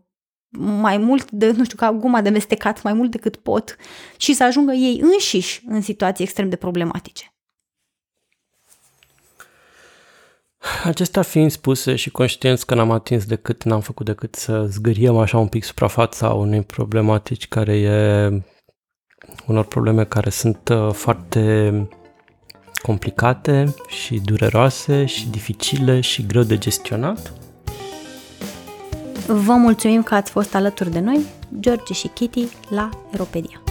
mai mult, de, nu știu, ca guma de mestecat, mai mult decât pot și să ajungă ei înșiși în situații extrem de problematice. Acestea fiind spuse și conștienți că n-am atins decât, n-am făcut decât să zgâriem așa un pic suprafața unei problematici care e unor probleme care sunt uh, foarte complicate și dureroase și dificile și greu de gestionat. Vă mulțumim că ați fost alături de noi, George și Kitty, la Europedi.